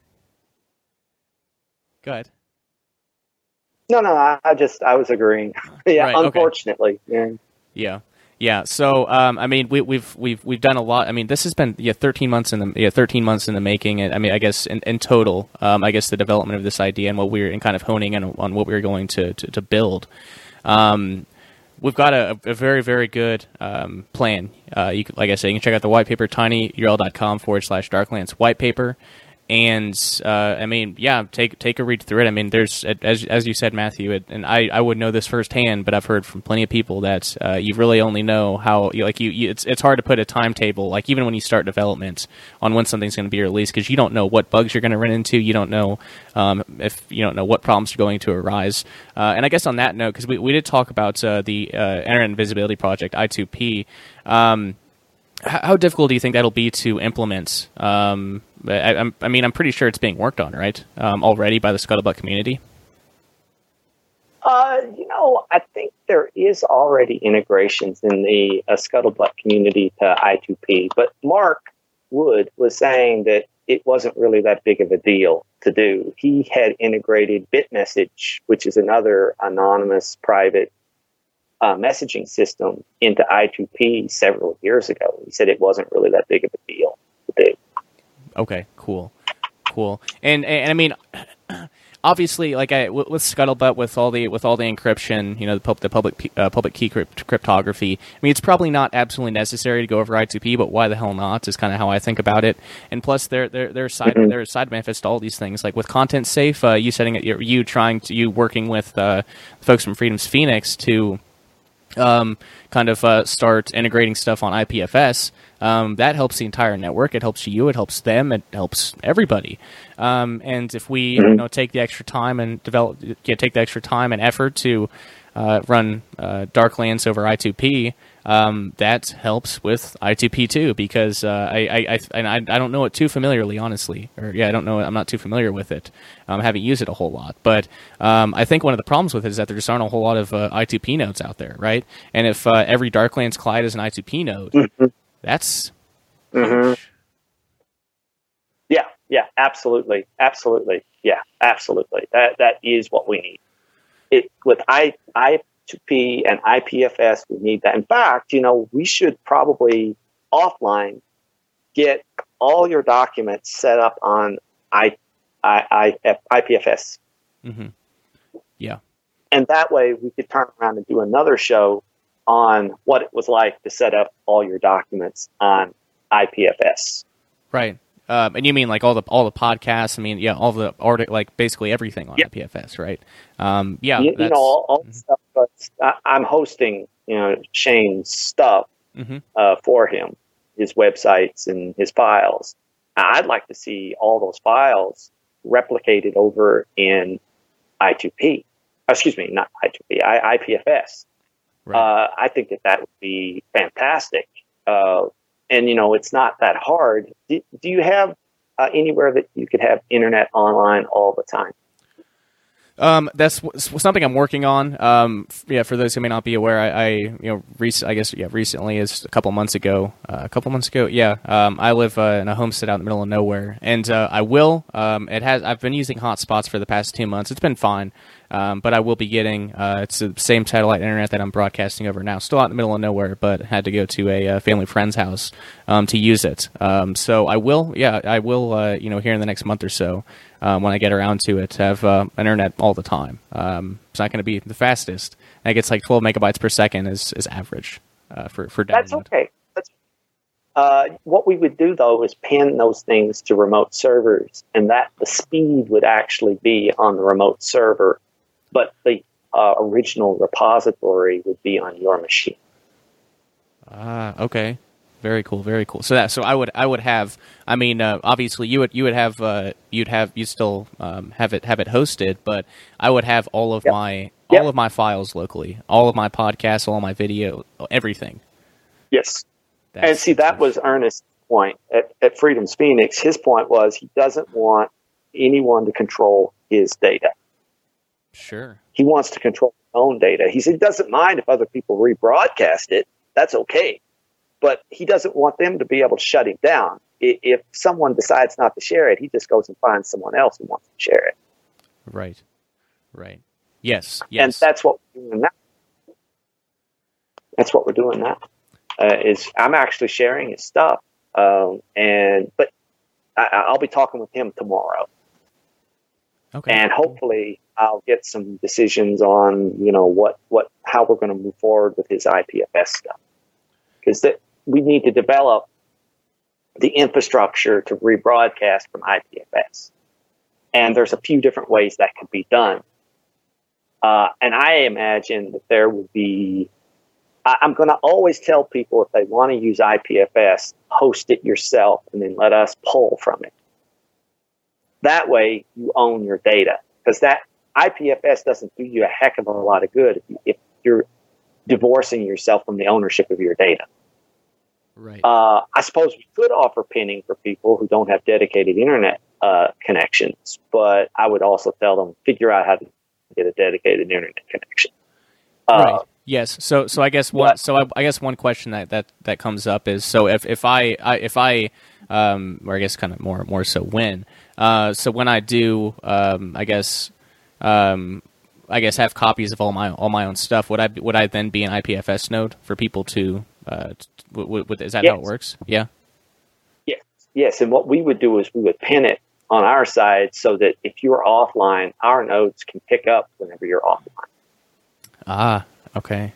Go ahead. No, no, I just I was agreeing. yeah, right, unfortunately. Okay. Yeah. Yeah. Yeah. So, um, I mean, we, we've we've we've done a lot. I mean, this has been yeah, 13 months in the yeah, 13 months in the making. I mean, I guess in, in total, um, I guess the development of this idea and what we are in kind of honing in on what we are going to to, to build. Um, we've got a, a, very very good um, plan. Uh, you like I said, you can check out the white paper tinyurl.com forward slash darklance white paper and uh, I mean, yeah, take take a read through it. I mean, there's as as you said, Matthew, it, and I, I would know this firsthand, but I've heard from plenty of people that uh, you really only know how you, like you, you, it's it's hard to put a timetable like even when you start development on when something's going to be released because you don't know what bugs you're going to run into, you don't know um, if you don't know what problems are going to arise. Uh, and I guess on that note, because we we did talk about uh, the uh, Internet Visibility Project I2P. Um, how difficult do you think that'll be to implement? Um, I, I, mean, I'm pretty sure it's being worked on, right, um, already by the Scuttlebutt community. Uh, you know, I think there is already integrations in the uh, Scuttlebutt community to I2P, but Mark Wood was saying that it wasn't really that big of a deal to do. He had integrated BitMessage, which is another anonymous private uh, messaging system into I2P several years ago. He said it wasn't really that big of a deal to do. Okay, cool, cool. And and I mean, obviously, like I with Scuttlebutt, with all the with all the encryption, you know, the, the public uh, public key crypt- cryptography. I mean, it's probably not absolutely necessary to go over I2P, but why the hell not? Is kind of how I think about it. And plus, there there there are side mm-hmm. there are side benefits to all these things. Like with ContentSafe, uh, you setting it, you trying to you working with uh, folks from Freedom's Phoenix to um, kind of uh, start integrating stuff on IPFS, um, that helps the entire network. It helps you. It helps them. It helps everybody. Um, and if we mm-hmm. you know take the extra time and develop, yeah, take the extra time and effort to uh, run uh, Darklance over I2P, um, that helps with I2P too because uh, I, I, I, and I, I don't know it too familiarly, honestly. Or yeah, I don't know. I'm not too familiar with it. Um, I haven't used it a whole lot, but um, I think one of the problems with it is that there just aren't a whole lot of uh, I2P nodes out there, right? And if uh, every Darklance client is an I2P node, mm-hmm. that's mm-hmm. yeah, yeah, absolutely, absolutely, yeah, absolutely. That that is what we need. It with I I P and IPFS, we need that. In fact, you know, we should probably offline get all your documents set up on I, I, I, IPFS. Mm-hmm. Yeah. And that way we could turn around and do another show on what it was like to set up all your documents on IPFS. Right. Um, and you mean like all the all the podcasts? I mean, yeah, all the art, like basically everything on yeah. IPFS, right? Um, yeah, you, you know all, all mm-hmm. stuff. But I, am hosting, you know, Shane's stuff mm-hmm. uh, for him, his websites and his files. I'd like to see all those files replicated over in I2P. Excuse me, not I2P, I, IPFS. Right. Uh, I think that that would be fantastic. Uh, and you know it's not that hard. Do, do you have uh, anywhere that you could have internet online all the time? Um, that's something I'm working on. Um, yeah, for those who may not be aware, I, I you know, rec- I guess yeah, recently is a couple months ago. Uh, a couple months ago, yeah. Um, I live uh, in a homestead out in the middle of nowhere, and uh, I will. Um, it has. I've been using hotspots for the past two months. It's been fine. Um, but I will be getting uh, it's the same satellite internet that I'm broadcasting over now. Still out in the middle of nowhere, but had to go to a uh, family friend's house um, to use it. Um, so I will, yeah, I will, uh, you know, here in the next month or so, um, when I get around to it, have uh, internet all the time. Um, it's not going to be the fastest. I guess like 12 megabytes per second is is average uh, for for download. That's okay. Uh, what we would do though is pin those things to remote servers, and that the speed would actually be on the remote server but the uh, original repository would be on your machine. Ah, okay. Very cool, very cool. So that so I would I would have I mean uh, obviously you would you would have uh, you'd have you still um, have it have it hosted, but I would have all of yep. my all of my files locally, all of my podcasts, all my video, everything. Yes, That's and see that was Ernest's point at, at Freedom's Phoenix. His point was he doesn't want anyone to control his data. Sure. He wants to control his own data. He he doesn't mind if other people rebroadcast it. That's okay. But he doesn't want them to be able to shut him down. If someone decides not to share it, he just goes and finds someone else who wants to share it. Right. Right. Yes. Yes. And that's what we're doing now. That's what we're doing now. Uh, is I'm actually sharing his stuff, um, and but I, I'll be talking with him tomorrow. Okay. And hopefully, I'll get some decisions on you know what what how we're going to move forward with his IPFS stuff because we need to develop the infrastructure to rebroadcast from IPFS, and there's a few different ways that could be done. Uh, and I imagine that there would be. I, I'm going to always tell people if they want to use IPFS, host it yourself, and then let us pull from it. That way, you own your data because that IPFS doesn't do you a heck of a lot of good if you're divorcing yourself from the ownership of your data. Right. Uh, I suppose we could offer pinning for people who don't have dedicated internet uh, connections, but I would also tell them figure out how to get a dedicated internet connection. Uh, right. Yes. So, so I guess one. So I, I, guess one question that, that, that comes up is so if, if I, I if I um, or I guess kind of more more so when uh, so when I do um, I guess um, I guess have copies of all my all my own stuff. Would I would I then be an IPFS node for people to? Uh, w- w- is that yes. how it works? Yeah. Yes. Yes. And what we would do is we would pin it on our side so that if you're offline, our nodes can pick up whenever you're offline. Ah. Okay.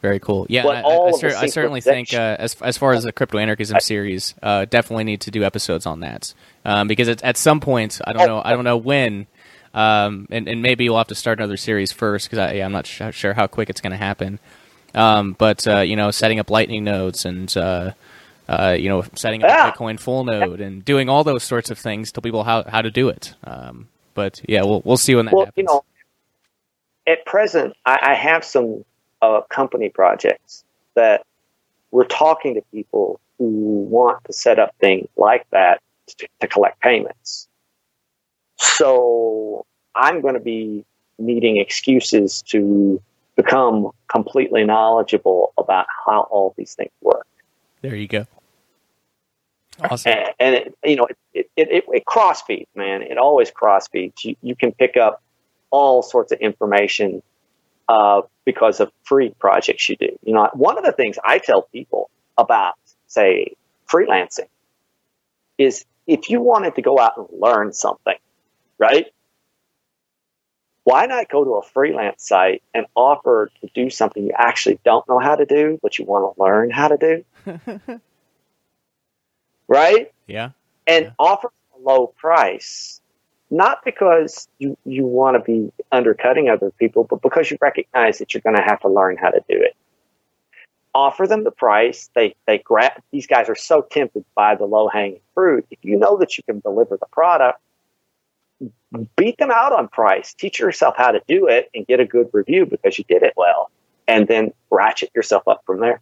Very cool. Yeah, I, I, I, I, certainly think uh, as as far as the crypto anarchism series, uh, definitely need to do episodes on that um, because at, at some point, I don't know, I don't know when, um, and, and maybe we'll have to start another series first because yeah, I'm not sh- sure how quick it's going to happen. Um, but uh, you know, setting up Lightning nodes and uh, uh, you know, setting up yeah. a Bitcoin full node and doing all those sorts of things, tell people how how to do it. Um, but yeah, we'll we'll see when that well, happens. You know, at present, I, I have some uh, company projects that we're talking to people who want to set up things like that to, to collect payments. So I'm going to be needing excuses to become completely knowledgeable about how all these things work. There you go. Awesome. And, and it, you know, it, it, it, it cross feeds, man. It always cross feeds. You, you can pick up all sorts of information uh, because of free projects you do. You know, one of the things I tell people about, say, freelancing is if you wanted to go out and learn something, right? Why not go to a freelance site and offer to do something you actually don't know how to do, but you want to learn how to do? right? Yeah. And yeah. offer a low price, not because you, you want to be undercutting other people, but because you recognize that you're going to have to learn how to do it. Offer them the price. They, they grab, these guys are so tempted by the low hanging fruit. If you know that you can deliver the product, beat them out on price. Teach yourself how to do it and get a good review because you did it well. And then ratchet yourself up from there.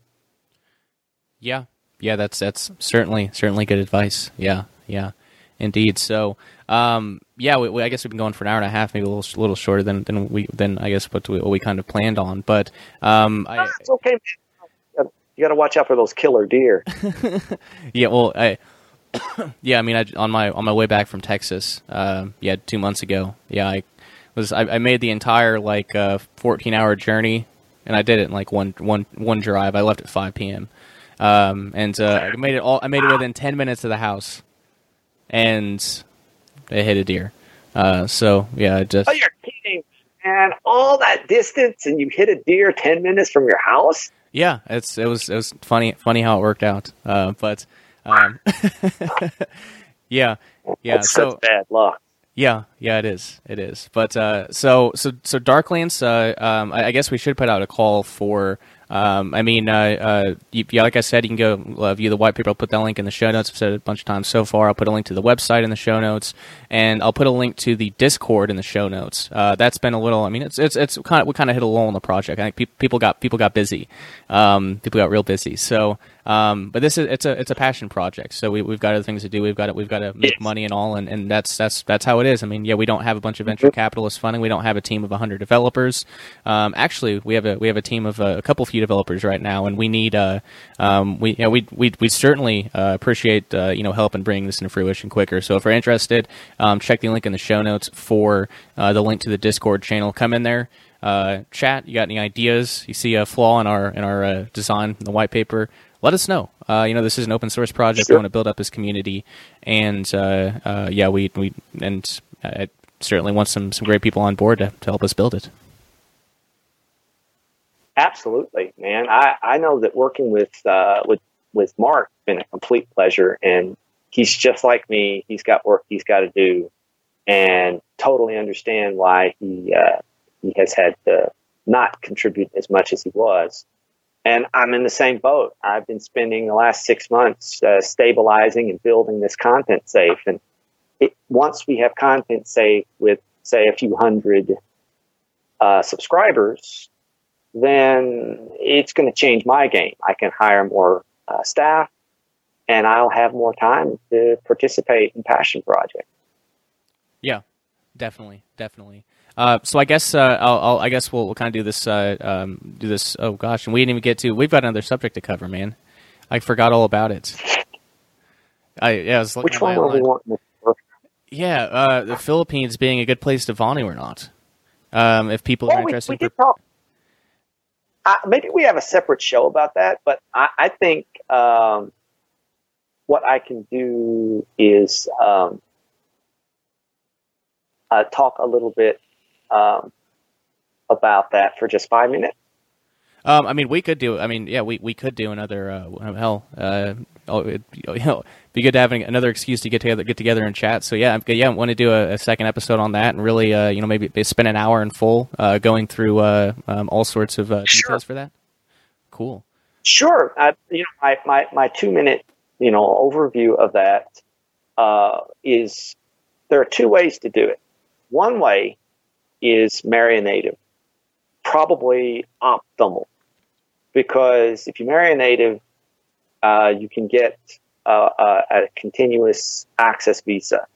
Yeah, yeah, that's that's certainly certainly good advice. Yeah, yeah, indeed. So, um, yeah, we, we, I guess we've been going for an hour and a half, maybe a little little shorter than than we than I guess what we, what we kind of planned on. But um, I, it's okay. You got to watch out for those killer deer. yeah, well, I. yeah, I mean, I, on my on my way back from Texas, uh, yeah, two months ago, yeah, I was I, I made the entire like uh, 14 hour journey, and I did it in like one one one drive. I left at 5 p.m. Um, and uh, I made it all. I made it within ten minutes of the house, and they hit a deer. Uh, so yeah, just. Oh, you're kidding, man! All that distance, and you hit a deer ten minutes from your house. Yeah, it's it was it was funny funny how it worked out. Uh, but um, yeah, yeah. That's so bad luck. Yeah, yeah, it is. It is. But uh, so so so Darklance. Uh, um, I, I, guess we should put out a call for um, I mean, uh, uh, you, yeah, like I said, you can go uh, view the white paper. I'll put that link in the show notes. I've said it a bunch of times so far. I'll put a link to the website in the show notes, and I'll put a link to the Discord in the show notes. Uh, that's been a little. I mean, it's it's it's kind of we kind of hit a lull in the project. I think pe- people got people got busy. Um, people got real busy. So, um, but this is it's a it's a passion project. So we we've got other things to do. We've got to, we've got to make Yes. money and all, and, and that's that's that's how it is. I mean, yeah, we don't have a bunch of venture capitalists funding. We don't have a team of hundred developers. Um, actually, we have a we have a team of uh, a couple few developers right now, and we need uh, um, we you know, we we we certainly uh, appreciate uh, you know help in bringing this into fruition quicker. So if you're interested, um, check the link in the show notes for uh, the link to the Discord channel. Come in there. Uh, chat. You got any ideas? You see a flaw in our in our uh, design, in the white paper? Let us know. Uh, you know, this is an open source project. We want to build up this community, and uh, uh, yeah, we we and I certainly want some some great people on board to, to help us build it. Absolutely, man. I, I know that working with uh, with with Mark has been a complete pleasure, and he's just like me. He's got work he's got to do, and totally understand why he uh, he has had to not contribute as much as he was. And I'm in the same boat. I've been spending the last six months uh, stabilizing and building this ContentSafe, and it, once we have ContentSafe with say a few hundred uh, subscribers, then it's going to change my game. I can hire more uh, staff and I'll have more time to participate in passion projects. Yeah, definitely, definitely. Uh, so I guess uh, I'll, I'll I guess we'll, we'll kind of do this uh, um, do this. Oh gosh, and we didn't even get to. We've got another subject to cover, man. I forgot all about it. I yeah, I was Which one were we wanting? Yeah, uh, the Philippines being a good place to Vonu or not. Um, if people are Well, we, interested, we talk. Uh, maybe we have a separate show about that, but I, I think um, what I can do is um, uh, talk a little bit um, about that for just five minutes. Um, I mean, we could do. I mean, yeah, we, we could do another. Uh, hell, uh, oh, it, you know, be good to have another excuse to get together, get together and chat. So yeah, yeah, I want to do a, a second episode on that and really, uh, you know, maybe spend an hour in full uh, going through uh, um, all sorts of uh, Sure. details for that. Cool. Sure. I, you know, my, my, my two minute, you know, overview of that uh, is there are two ways to do it. One way is marry a native. probably optimal because if you marry a native, uh, you can get uh, a, a continuous access visa.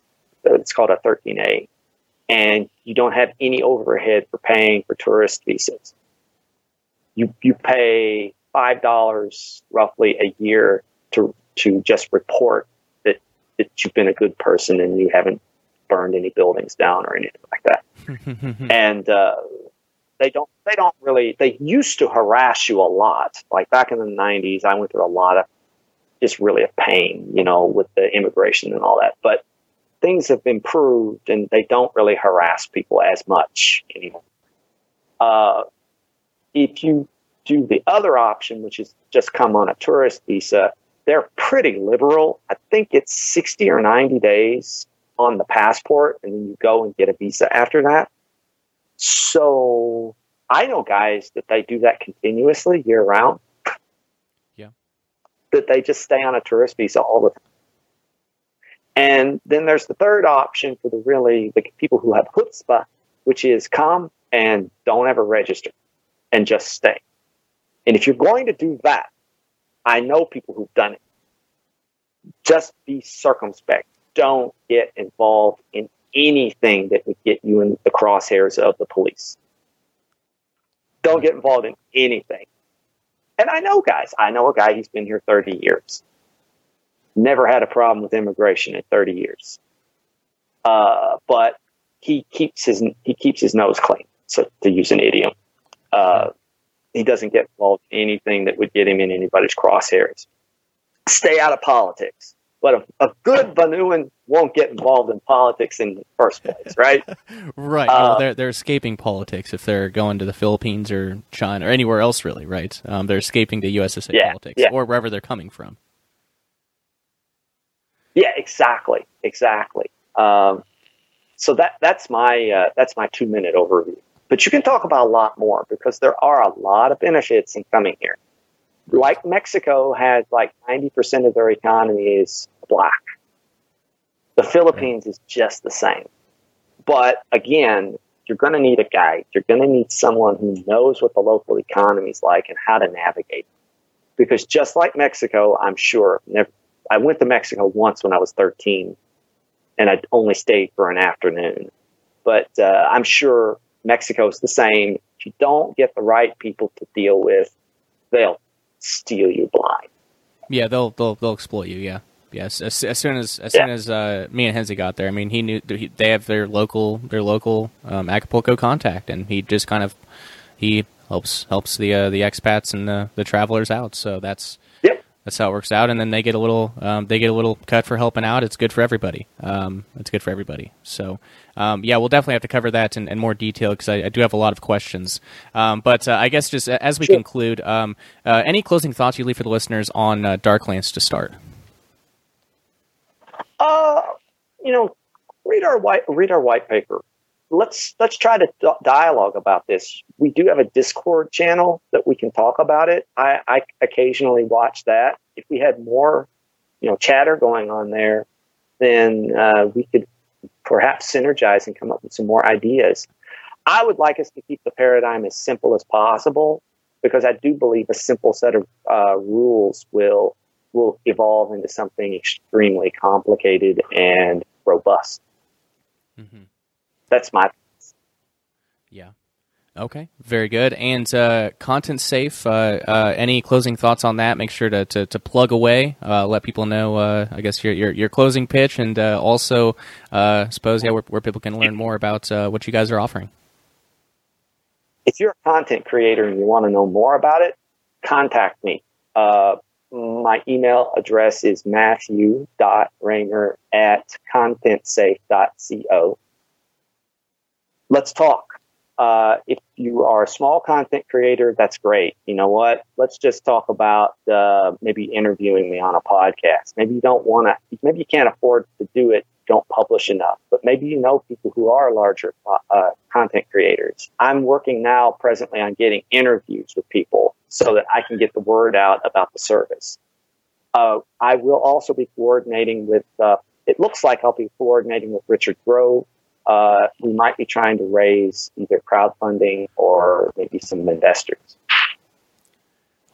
It's called a 13A, and you don't have any overhead for paying for tourist visas. You you pay five dollars roughly a year to to just report that that you've been a good person and you haven't burned any buildings down or anything like that. And uh, they don't they don't really they used to harass you a lot. Like back in the '90s, I went through a lot of just really a pain, you know, with the immigration and all that. But things have improved and they don't really harass people as much anymore. Uh, if you do the other option, which is just come on a tourist visa, they're pretty liberal. I think it's 60 or 90 days on the passport, and then you go and get a visa after that. So I know guys that they do that continuously year round. Yeah. That they just stay on a tourist visa all the time. And then there's the third option for the really the people who have chutzpah, which is come and don't ever register and just stay. And if you're going to do that, I know people who've done it. Just be circumspect. Don't get involved in anything that would get you in the crosshairs of the police. Don't get involved in anything. And I know guys. I know a guy, he's been here 30 years. Never had a problem with immigration in 30 years. Uh, but he keeps his he keeps his nose clean, so to use an idiom. Uh, he doesn't get involved in anything that would get him in anybody's crosshairs. Stay out of politics. But a, a good Vonuan won't get involved in politics in the first place, right? right. Uh, well, they're they're escaping politics if they're going to the Philippines or China or anywhere else, really, right? Um, they're escaping the USSA yeah, politics yeah. or wherever they're coming from. Yeah, exactly, exactly. Um, so that that's my uh, that's my two minute overview. But you can talk about a lot more because there are a lot of benefits in coming here. Like Mexico has like 90% of their economy is black. The Philippines is just the same. But again, you're going to need a guide. You're going to need someone who knows what the local economy is like and how to navigate. Because just like Mexico, I'm sure, never, I went to Mexico once when I was 13 and I only stayed for an afternoon. But uh, I'm sure Mexico's the same. If you don't get the right people to deal with, they'll steal you blind. Yeah, they'll they'll they'll exploit you. Yeah, yes. As, as soon as as Yeah. soon as uh, me and Hensley got there, I mean, he knew they have their local their local um, Acapulco contact, and he just kind of he helps helps the uh, the expats and the, the travelers out. So that's. That's how it works out, and then they get a little um, they get a little cut for helping out. It's good for everybody. Um, it's good for everybody. So um, yeah, we'll definitely have to cover that in, in more detail because I, I do have a lot of questions. Um, but uh, I guess just as we Sure. conclude, um, uh, any closing thoughts you leave for the listeners on uh, Darklance to start? Uh, you know, read our white read our white paper. Let's let's try to d- dialogue about this. We do have a Discord channel that we can talk about it. I, I occasionally watch that. If we had more, you know, chatter going on there, then uh, we could perhaps synergize and come up with some more ideas. I would like us to keep the paradigm as simple as possible because I do believe a simple set of uh, rules will will evolve into something extremely complicated and robust. Mm-hmm. That's my Yeah. Okay. Very good. And uh, ContentSafe. Uh, uh, any closing thoughts on that? Make sure to, to, to plug away. Uh, let people know. Uh, I guess your, your your closing pitch, and uh, also uh, suppose yeah where, where people can learn more about uh, what you guys are offering. if you're a content creator and you want to know more about it, contact me. Uh, my email address is matthew.raymer at contentsafe.co. Let's talk. Uh, if you are a small content creator, that's great. You know what? Let's just talk about uh, maybe interviewing me on a podcast. Maybe you don't want to, maybe you can't afford to do it, don't publish enough, but maybe you know people who are larger uh, uh, content creators. I'm working now presently on getting interviews with people so that I can get the word out about the service. Uh, I will also be coordinating with, uh, it looks like I'll be coordinating with Richard Grove. Uh, we might be trying to raise either crowdfunding or maybe some investors.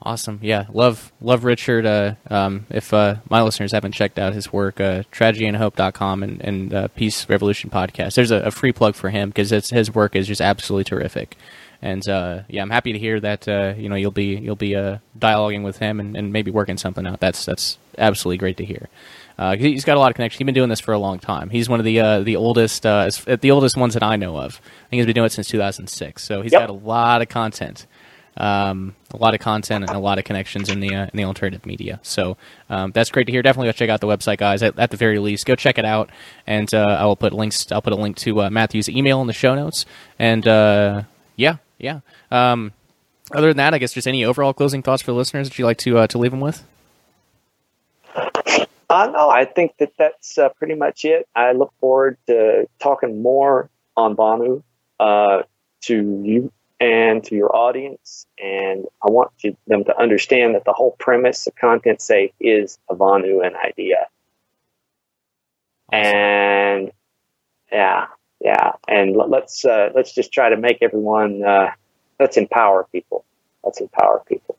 Awesome. Yeah. Love love Richard. Uh, um, if uh, my listeners haven't checked out his work, uh, tragedyandhope.com and, and uh, Peace Revolution podcast, there's a, a free plug for him because his work is just absolutely terrific. And uh, yeah, I'm happy to hear that uh, you know you'll be you'll be dialoguing with him and, and maybe working something out. That's that's absolutely great to hear. Uh, he's got a lot of connections. He's been doing this for a long time. He's one of the uh, the oldest uh, the oldest ones that I know of. I think he's been doing it since 2006. So he's yep. got a lot of content um, a lot of content and a lot of connections in the uh, in the alternative media. So um, that's great to hear. Definitely go check out the website, guys. At, at the very least, go check it out, and uh, I will put links. I'll put a link to uh, Matthew's email in the show notes. And uh, yeah, yeah. Um, other than that, I guess just any overall closing thoughts for the listeners that you'd like to uh, to leave them with. Uh, no, I think that that's uh, pretty much it. I look forward to talking more on Vonu uh, to you and to your audience. And I want to, them to understand that the whole premise of ContentSafe is a Vonuan idea. And yeah, yeah. And let's, uh, let's just try to make everyone, uh, let's empower people. Let's empower people.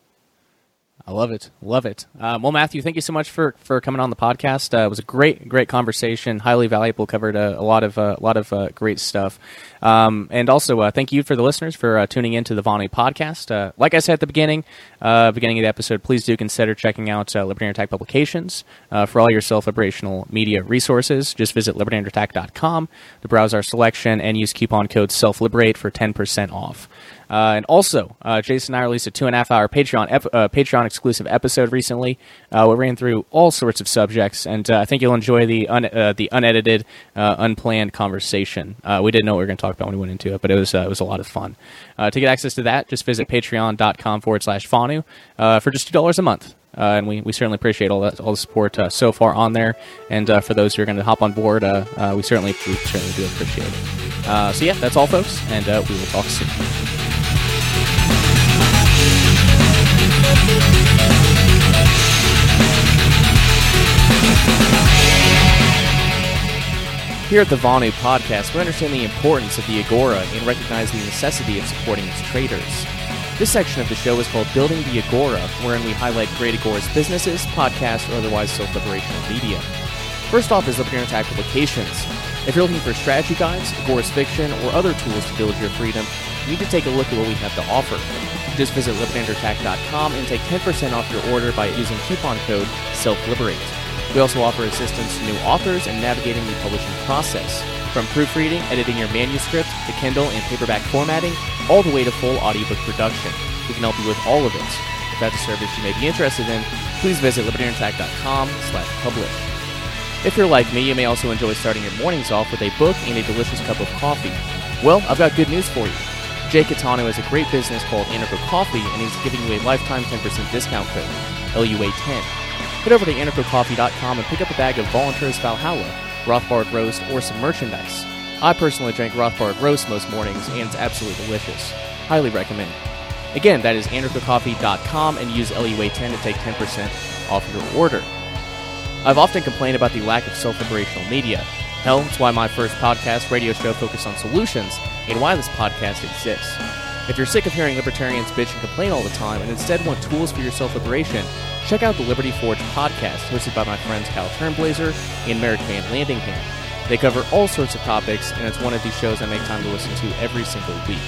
I love it. Love it. Um, well, Matthew, thank you so much for, for coming on the podcast. Uh, it was a great, great conversation. Highly valuable. Covered a, a lot of uh, a lot of uh, great stuff. Um, and also, uh, thank you for the listeners for uh, tuning in to the Vonu podcast. Uh, like I said at the beginning, beginning of the episode, please do consider checking out Libertarian Attack Publications for all your self-liberational media resources. Just visit libertarianattack.com to browse our selection and use coupon code SELFLIBERATE for ten percent off. Uh, and also, uh, Jason and I released a two and a half hour Patreon ep- uh, Patreon exclusive episode recently. Uh, we ran through all sorts of subjects, and uh, I think you'll enjoy the un- uh, the unedited, unplanned conversation. we didn't know what we were going to talk about when we went into it, but it was it was a lot of fun. to get access to that, just visit patreon.com forward slash Vonu for just two dollars a month. And we, we certainly appreciate all that all the support so far on there. And for those who are going to hop on board, we certainly we certainly do appreciate it. so yeah, that's all, folks, and we will talk soon. Here at the Vonu podcast, we understand the importance of the Agora and recognize the necessity of supporting its traders. This section of the show is called Building the Agora, wherein we highlight great agorist businesses, podcasts, or otherwise self-liberational media. First off is Libertarian Attack Publications. If you're looking for strategy guides, agorist fiction, or other tools to build your freedom, you need to take a look at what we have to offer. Just visit libertarianattack.com and take 10% off your order by using coupon code SELFLIBERATE. We also offer assistance to new authors in navigating the publishing process. From proofreading, editing your manuscript, to Kindle and paperback formatting, all the way to full audiobook production. We can help you with all of it. If that's a service you may be interested in, please visit libertarianattack.com slash publish. If you're like me, you may also enjoy starting your mornings off with a book and a delicious cup of coffee. Well, I've got good news for you. Jay Catano has a great business called Anarcho Coffee, and he's giving you a lifetime 10% discount code, LUA10. Head over to anarchocoffee.com and pick up a bag of Volunteers Valhalla, Rothbard Roast, or some merchandise. I personally drink Rothbard Roast most mornings, and it's absolutely delicious. Highly recommend. Again, that is anarchocoffee.com and use LUA10 to take 10% off your order. I've often complained about the lack of self-liberational media. Hell, it's why my first podcast radio show focused on solutions and why this podcast exists. If you're sick of hearing libertarians bitch and complain all the time and instead want tools for your self liberation, check out the Liberty Forge podcast hosted by my friends Kyle Turnblazer and Merrick Van Landingham. They cover all sorts of topics, and it's one of these shows I make time to listen to every single week.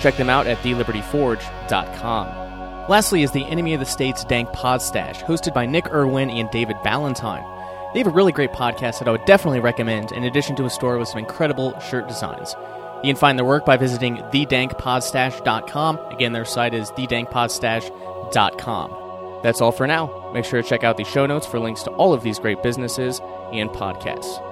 Check them out at thelibertyforge.com. Lastly is the Enemy of the State's Dank Podstash, hosted by Nick Irwin and David Valentine. They have a really great podcast that I would definitely recommend, in addition to a store with some incredible shirt designs. You can find their work by visiting thedankpodstash.com. Again, their site is thedankpodstash.com. That's all for now. Make sure to check out the show notes for links to all of these great businesses and podcasts.